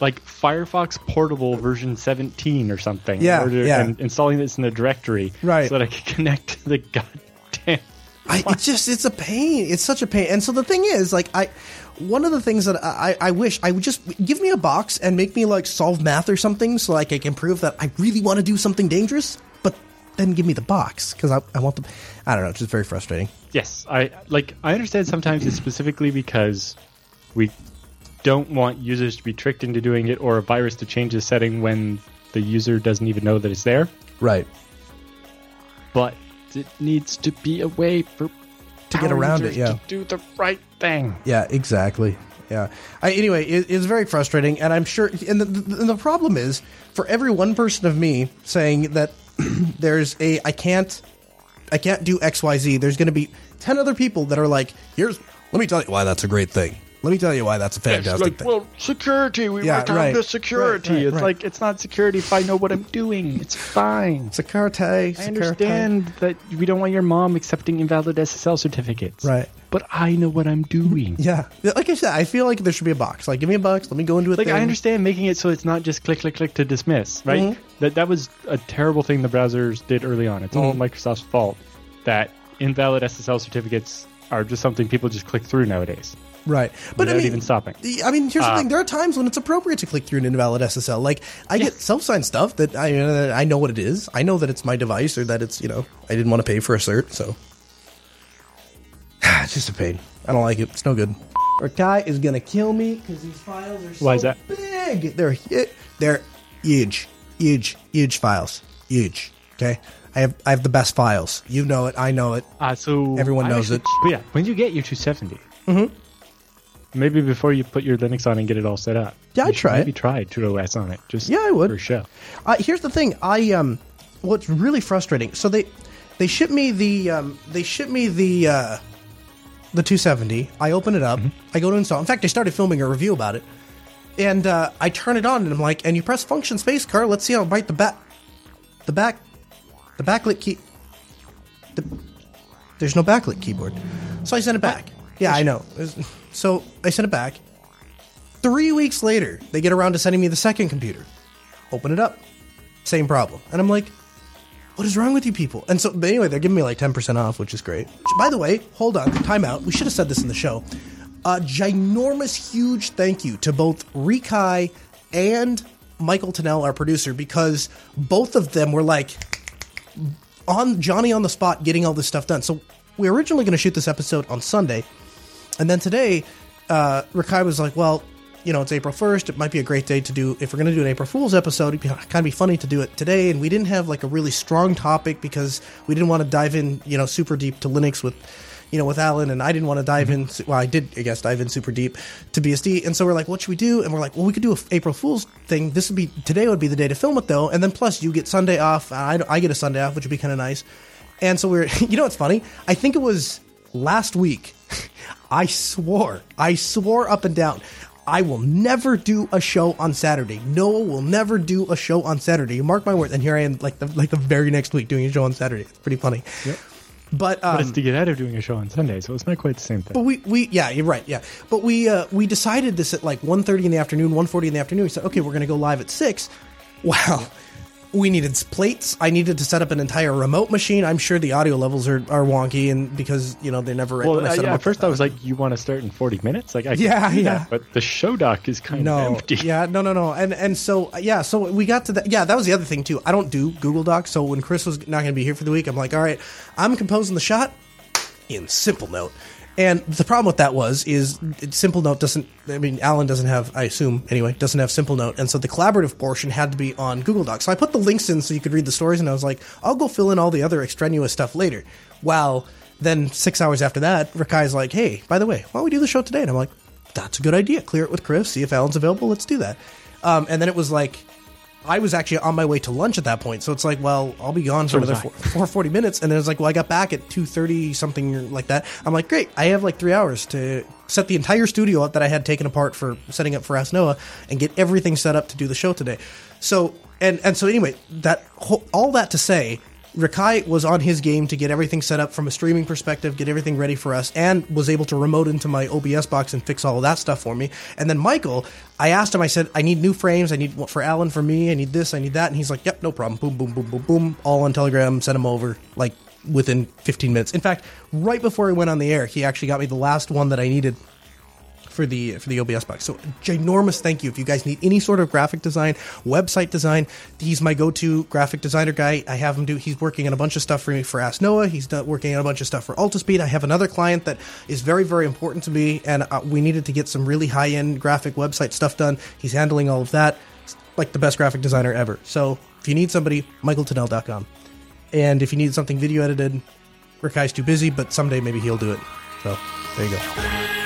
like Firefox Portable version 17 or something. Yeah, order- yeah. And installing this in a directory. Right. So that I could connect to the goddamn. I, it's just it's a pain. It's such a pain. And so the thing is, like I, one of the things that I, I wish I would just give me a box and make me like solve math or something, so like I can prove that I really want to do something dangerous. But then give me the box because I, I want the. I don't know. It's just very frustrating. Yes, I like. I understand sometimes it's specifically because we don't want users to be tricked into doing it, or a virus to change the setting when the user doesn't even know that it's there. Right. But it needs to be a way for To get around it, yeah. to do the right thing. Yeah, exactly. Yeah. I, anyway, it, it's very frustrating, and I'm sure. And the, the, the problem is, for every one person of me saying that there's a I can't, I can't do X Y Z. There's going to be ten other people that are like, here's. Let me tell you why that's a great thing. Let me tell you why that's a fantastic It's like, thing. well, security. We Yeah, down right. to security. Right, right, it's like it's not security if I know what I'm doing. It's fine. Security. I security. understand that we don't want your mom accepting invalid SSL certificates. Right. But I know what I'm doing. Yeah, like I said, I feel like there should be a box. Like, give me a box. Let me go into it. Like I understand making it so it's not just click click click to dismiss, right? Mm-hmm. That that was a terrible thing the browsers did early on. It's all Mm-hmm. Microsoft's fault that invalid SSL certificates are just something people just click through nowadays Right, but I mean, even stopping. I mean, here's the Uh, thing: there are times when it's appropriate to click through an invalid SSL. Like, I get self-signed stuff that I uh, I know what it is. I know that it's my device or that it's you know I didn't want to pay for a cert, so it's just a pain. I don't like it. It's no good. Our guy is gonna kill me because these files are so Why is that? big. They're hu- they're huge, huge, huge files. Huge. Okay, I have I have the best files. You know it. I know it. Uh, so Everyone knows actually- it. But yeah, when you get your 270, mm-hmm. Maybe before you put your Linux on and get it all set up, Yeah, I'd should try it. Maybe try TrueOS on it. Just Yeah, I would. for show. Uh, here's the thing. I um, what's really frustrating. So they they ship me the um, they ship me the uh, the 270. I open it up. I go to install. In fact, I started filming a review about it, and uh, I turn it on, and I'm like, and you press function spacebar. Let's see how bright the back the back the backlit key. The, there's no backlit keyboard, so I sent it back. Yeah, I know. So I sent it back. Three weeks later, they get around to sending me the second computer. Open it up. Same problem. And I'm like, what is wrong with you people? And so, anyway, they're giving me like 10% off, which is great. By the way, hold on, time out. We should have said this in the show. A ginormous, huge thank you to both Rikai and Michael Tunnell, our producer, because both of them were like on Johnny on the spot getting all this stuff done. So we were originally going to shoot this episode on Sunday. And then today, uh, Rikai was like, well, you know, it's April 1st. It might be a great day to do, if we're going to do an April Fool's episode, it'd be kind of be funny to do it today. And we didn't have like a really strong topic because we didn't want to dive in, you know, super deep to Linux with, you know, with Allan. And I didn't want to dive in, well, I did, I guess, dive in super deep to BSD. And so we're like, what should we do? And we're like, well, we could do a April Fool's thing. This would be, today would be the day to film it though. And then plus you get Sunday off. I, I get a Sunday off, which would be kind of nice. And so we're, you know, what's funny? I think it was last week. I swore, I swore up and down. I will never do a show on Saturday. Noah will never do a show on Saturday. Mark my words. And here I am, like the like the very next week, doing a show on Saturday. It's pretty funny. Yep. But um, But it's to get out of doing a show on Sunday, so it's not quite the same thing. but we, we yeah you're right yeah but we uh, we decided this at like 1.30 in the afternoon 1.40 in the afternoon we said okay we're going to go live at 6 wow we needed plates. I needed to set up an entire remote machine. I'm sure the audio levels are, are wonky and because you know they never well, when I uh, set yeah, at first I was like, "You want to start in 40 minutes?" Like, I Yeah, yeah. that, but the show doc is kind no. of empty. yeah no no no. And and so yeah so we got to that yeah that was the other thing too. I don't do google docs so when chris was not going to be here for the week i'm like all right i'm composing the shot in Simplenote and the problem with that was is Simplenote doesn't i mean allan doesn't have i assume anyway doesn't have Simplenote. And so the collaborative portion had to be on google docs. So i put the links in so you could read the stories and i was like i'll go fill in all the other extraneous stuff later. Well then six hours after that rikai's like hey by the way why don't we do the show today? And i'm like that's a good idea. Clear it with chris see if allan's available. Let's do that. Um, and then it was like I was actually on my way to lunch at that point, so it's like, well, I'll be gone for another four, four forty minutes, and then it's like, well, I got back at two thirty something like that. I'm like, great, I have like three hours to set the entire studio up that I had taken apart for setting up for Ask Noah and get everything set up to do the show today. So and and so anyway, that whole, all that to say. Rikai was on his game to get everything set up from a streaming perspective, get everything ready for us, and was able to remote into my OBS box and fix all of that stuff for me. And then Michael, I asked him, I said, I need new frames. I need one for Allan, for me. I need this, I need that. And he's like, yep, no problem. Boom, boom, boom, boom, boom. All on Telegram, sent him over like within 15 minutes. In fact, right before he went on the air, he actually got me the last one that I needed for the for the OBS box. So ginormous thank you if you guys need any sort of graphic design, website design. He's my go-to graphic designer guy. I have him do. He's working on a bunch of stuff for me for Ask Noah. He's working on a bunch of stuff for Altispeed. I have another client that is very very important to me, and uh, we needed to get some really high end graphic website stuff done. He's handling all of that, like the best graphic designer ever. So if you need somebody, michaeltunnell.com. And if you need something video edited, Rikai's too busy, but someday maybe he'll do it. So there you go.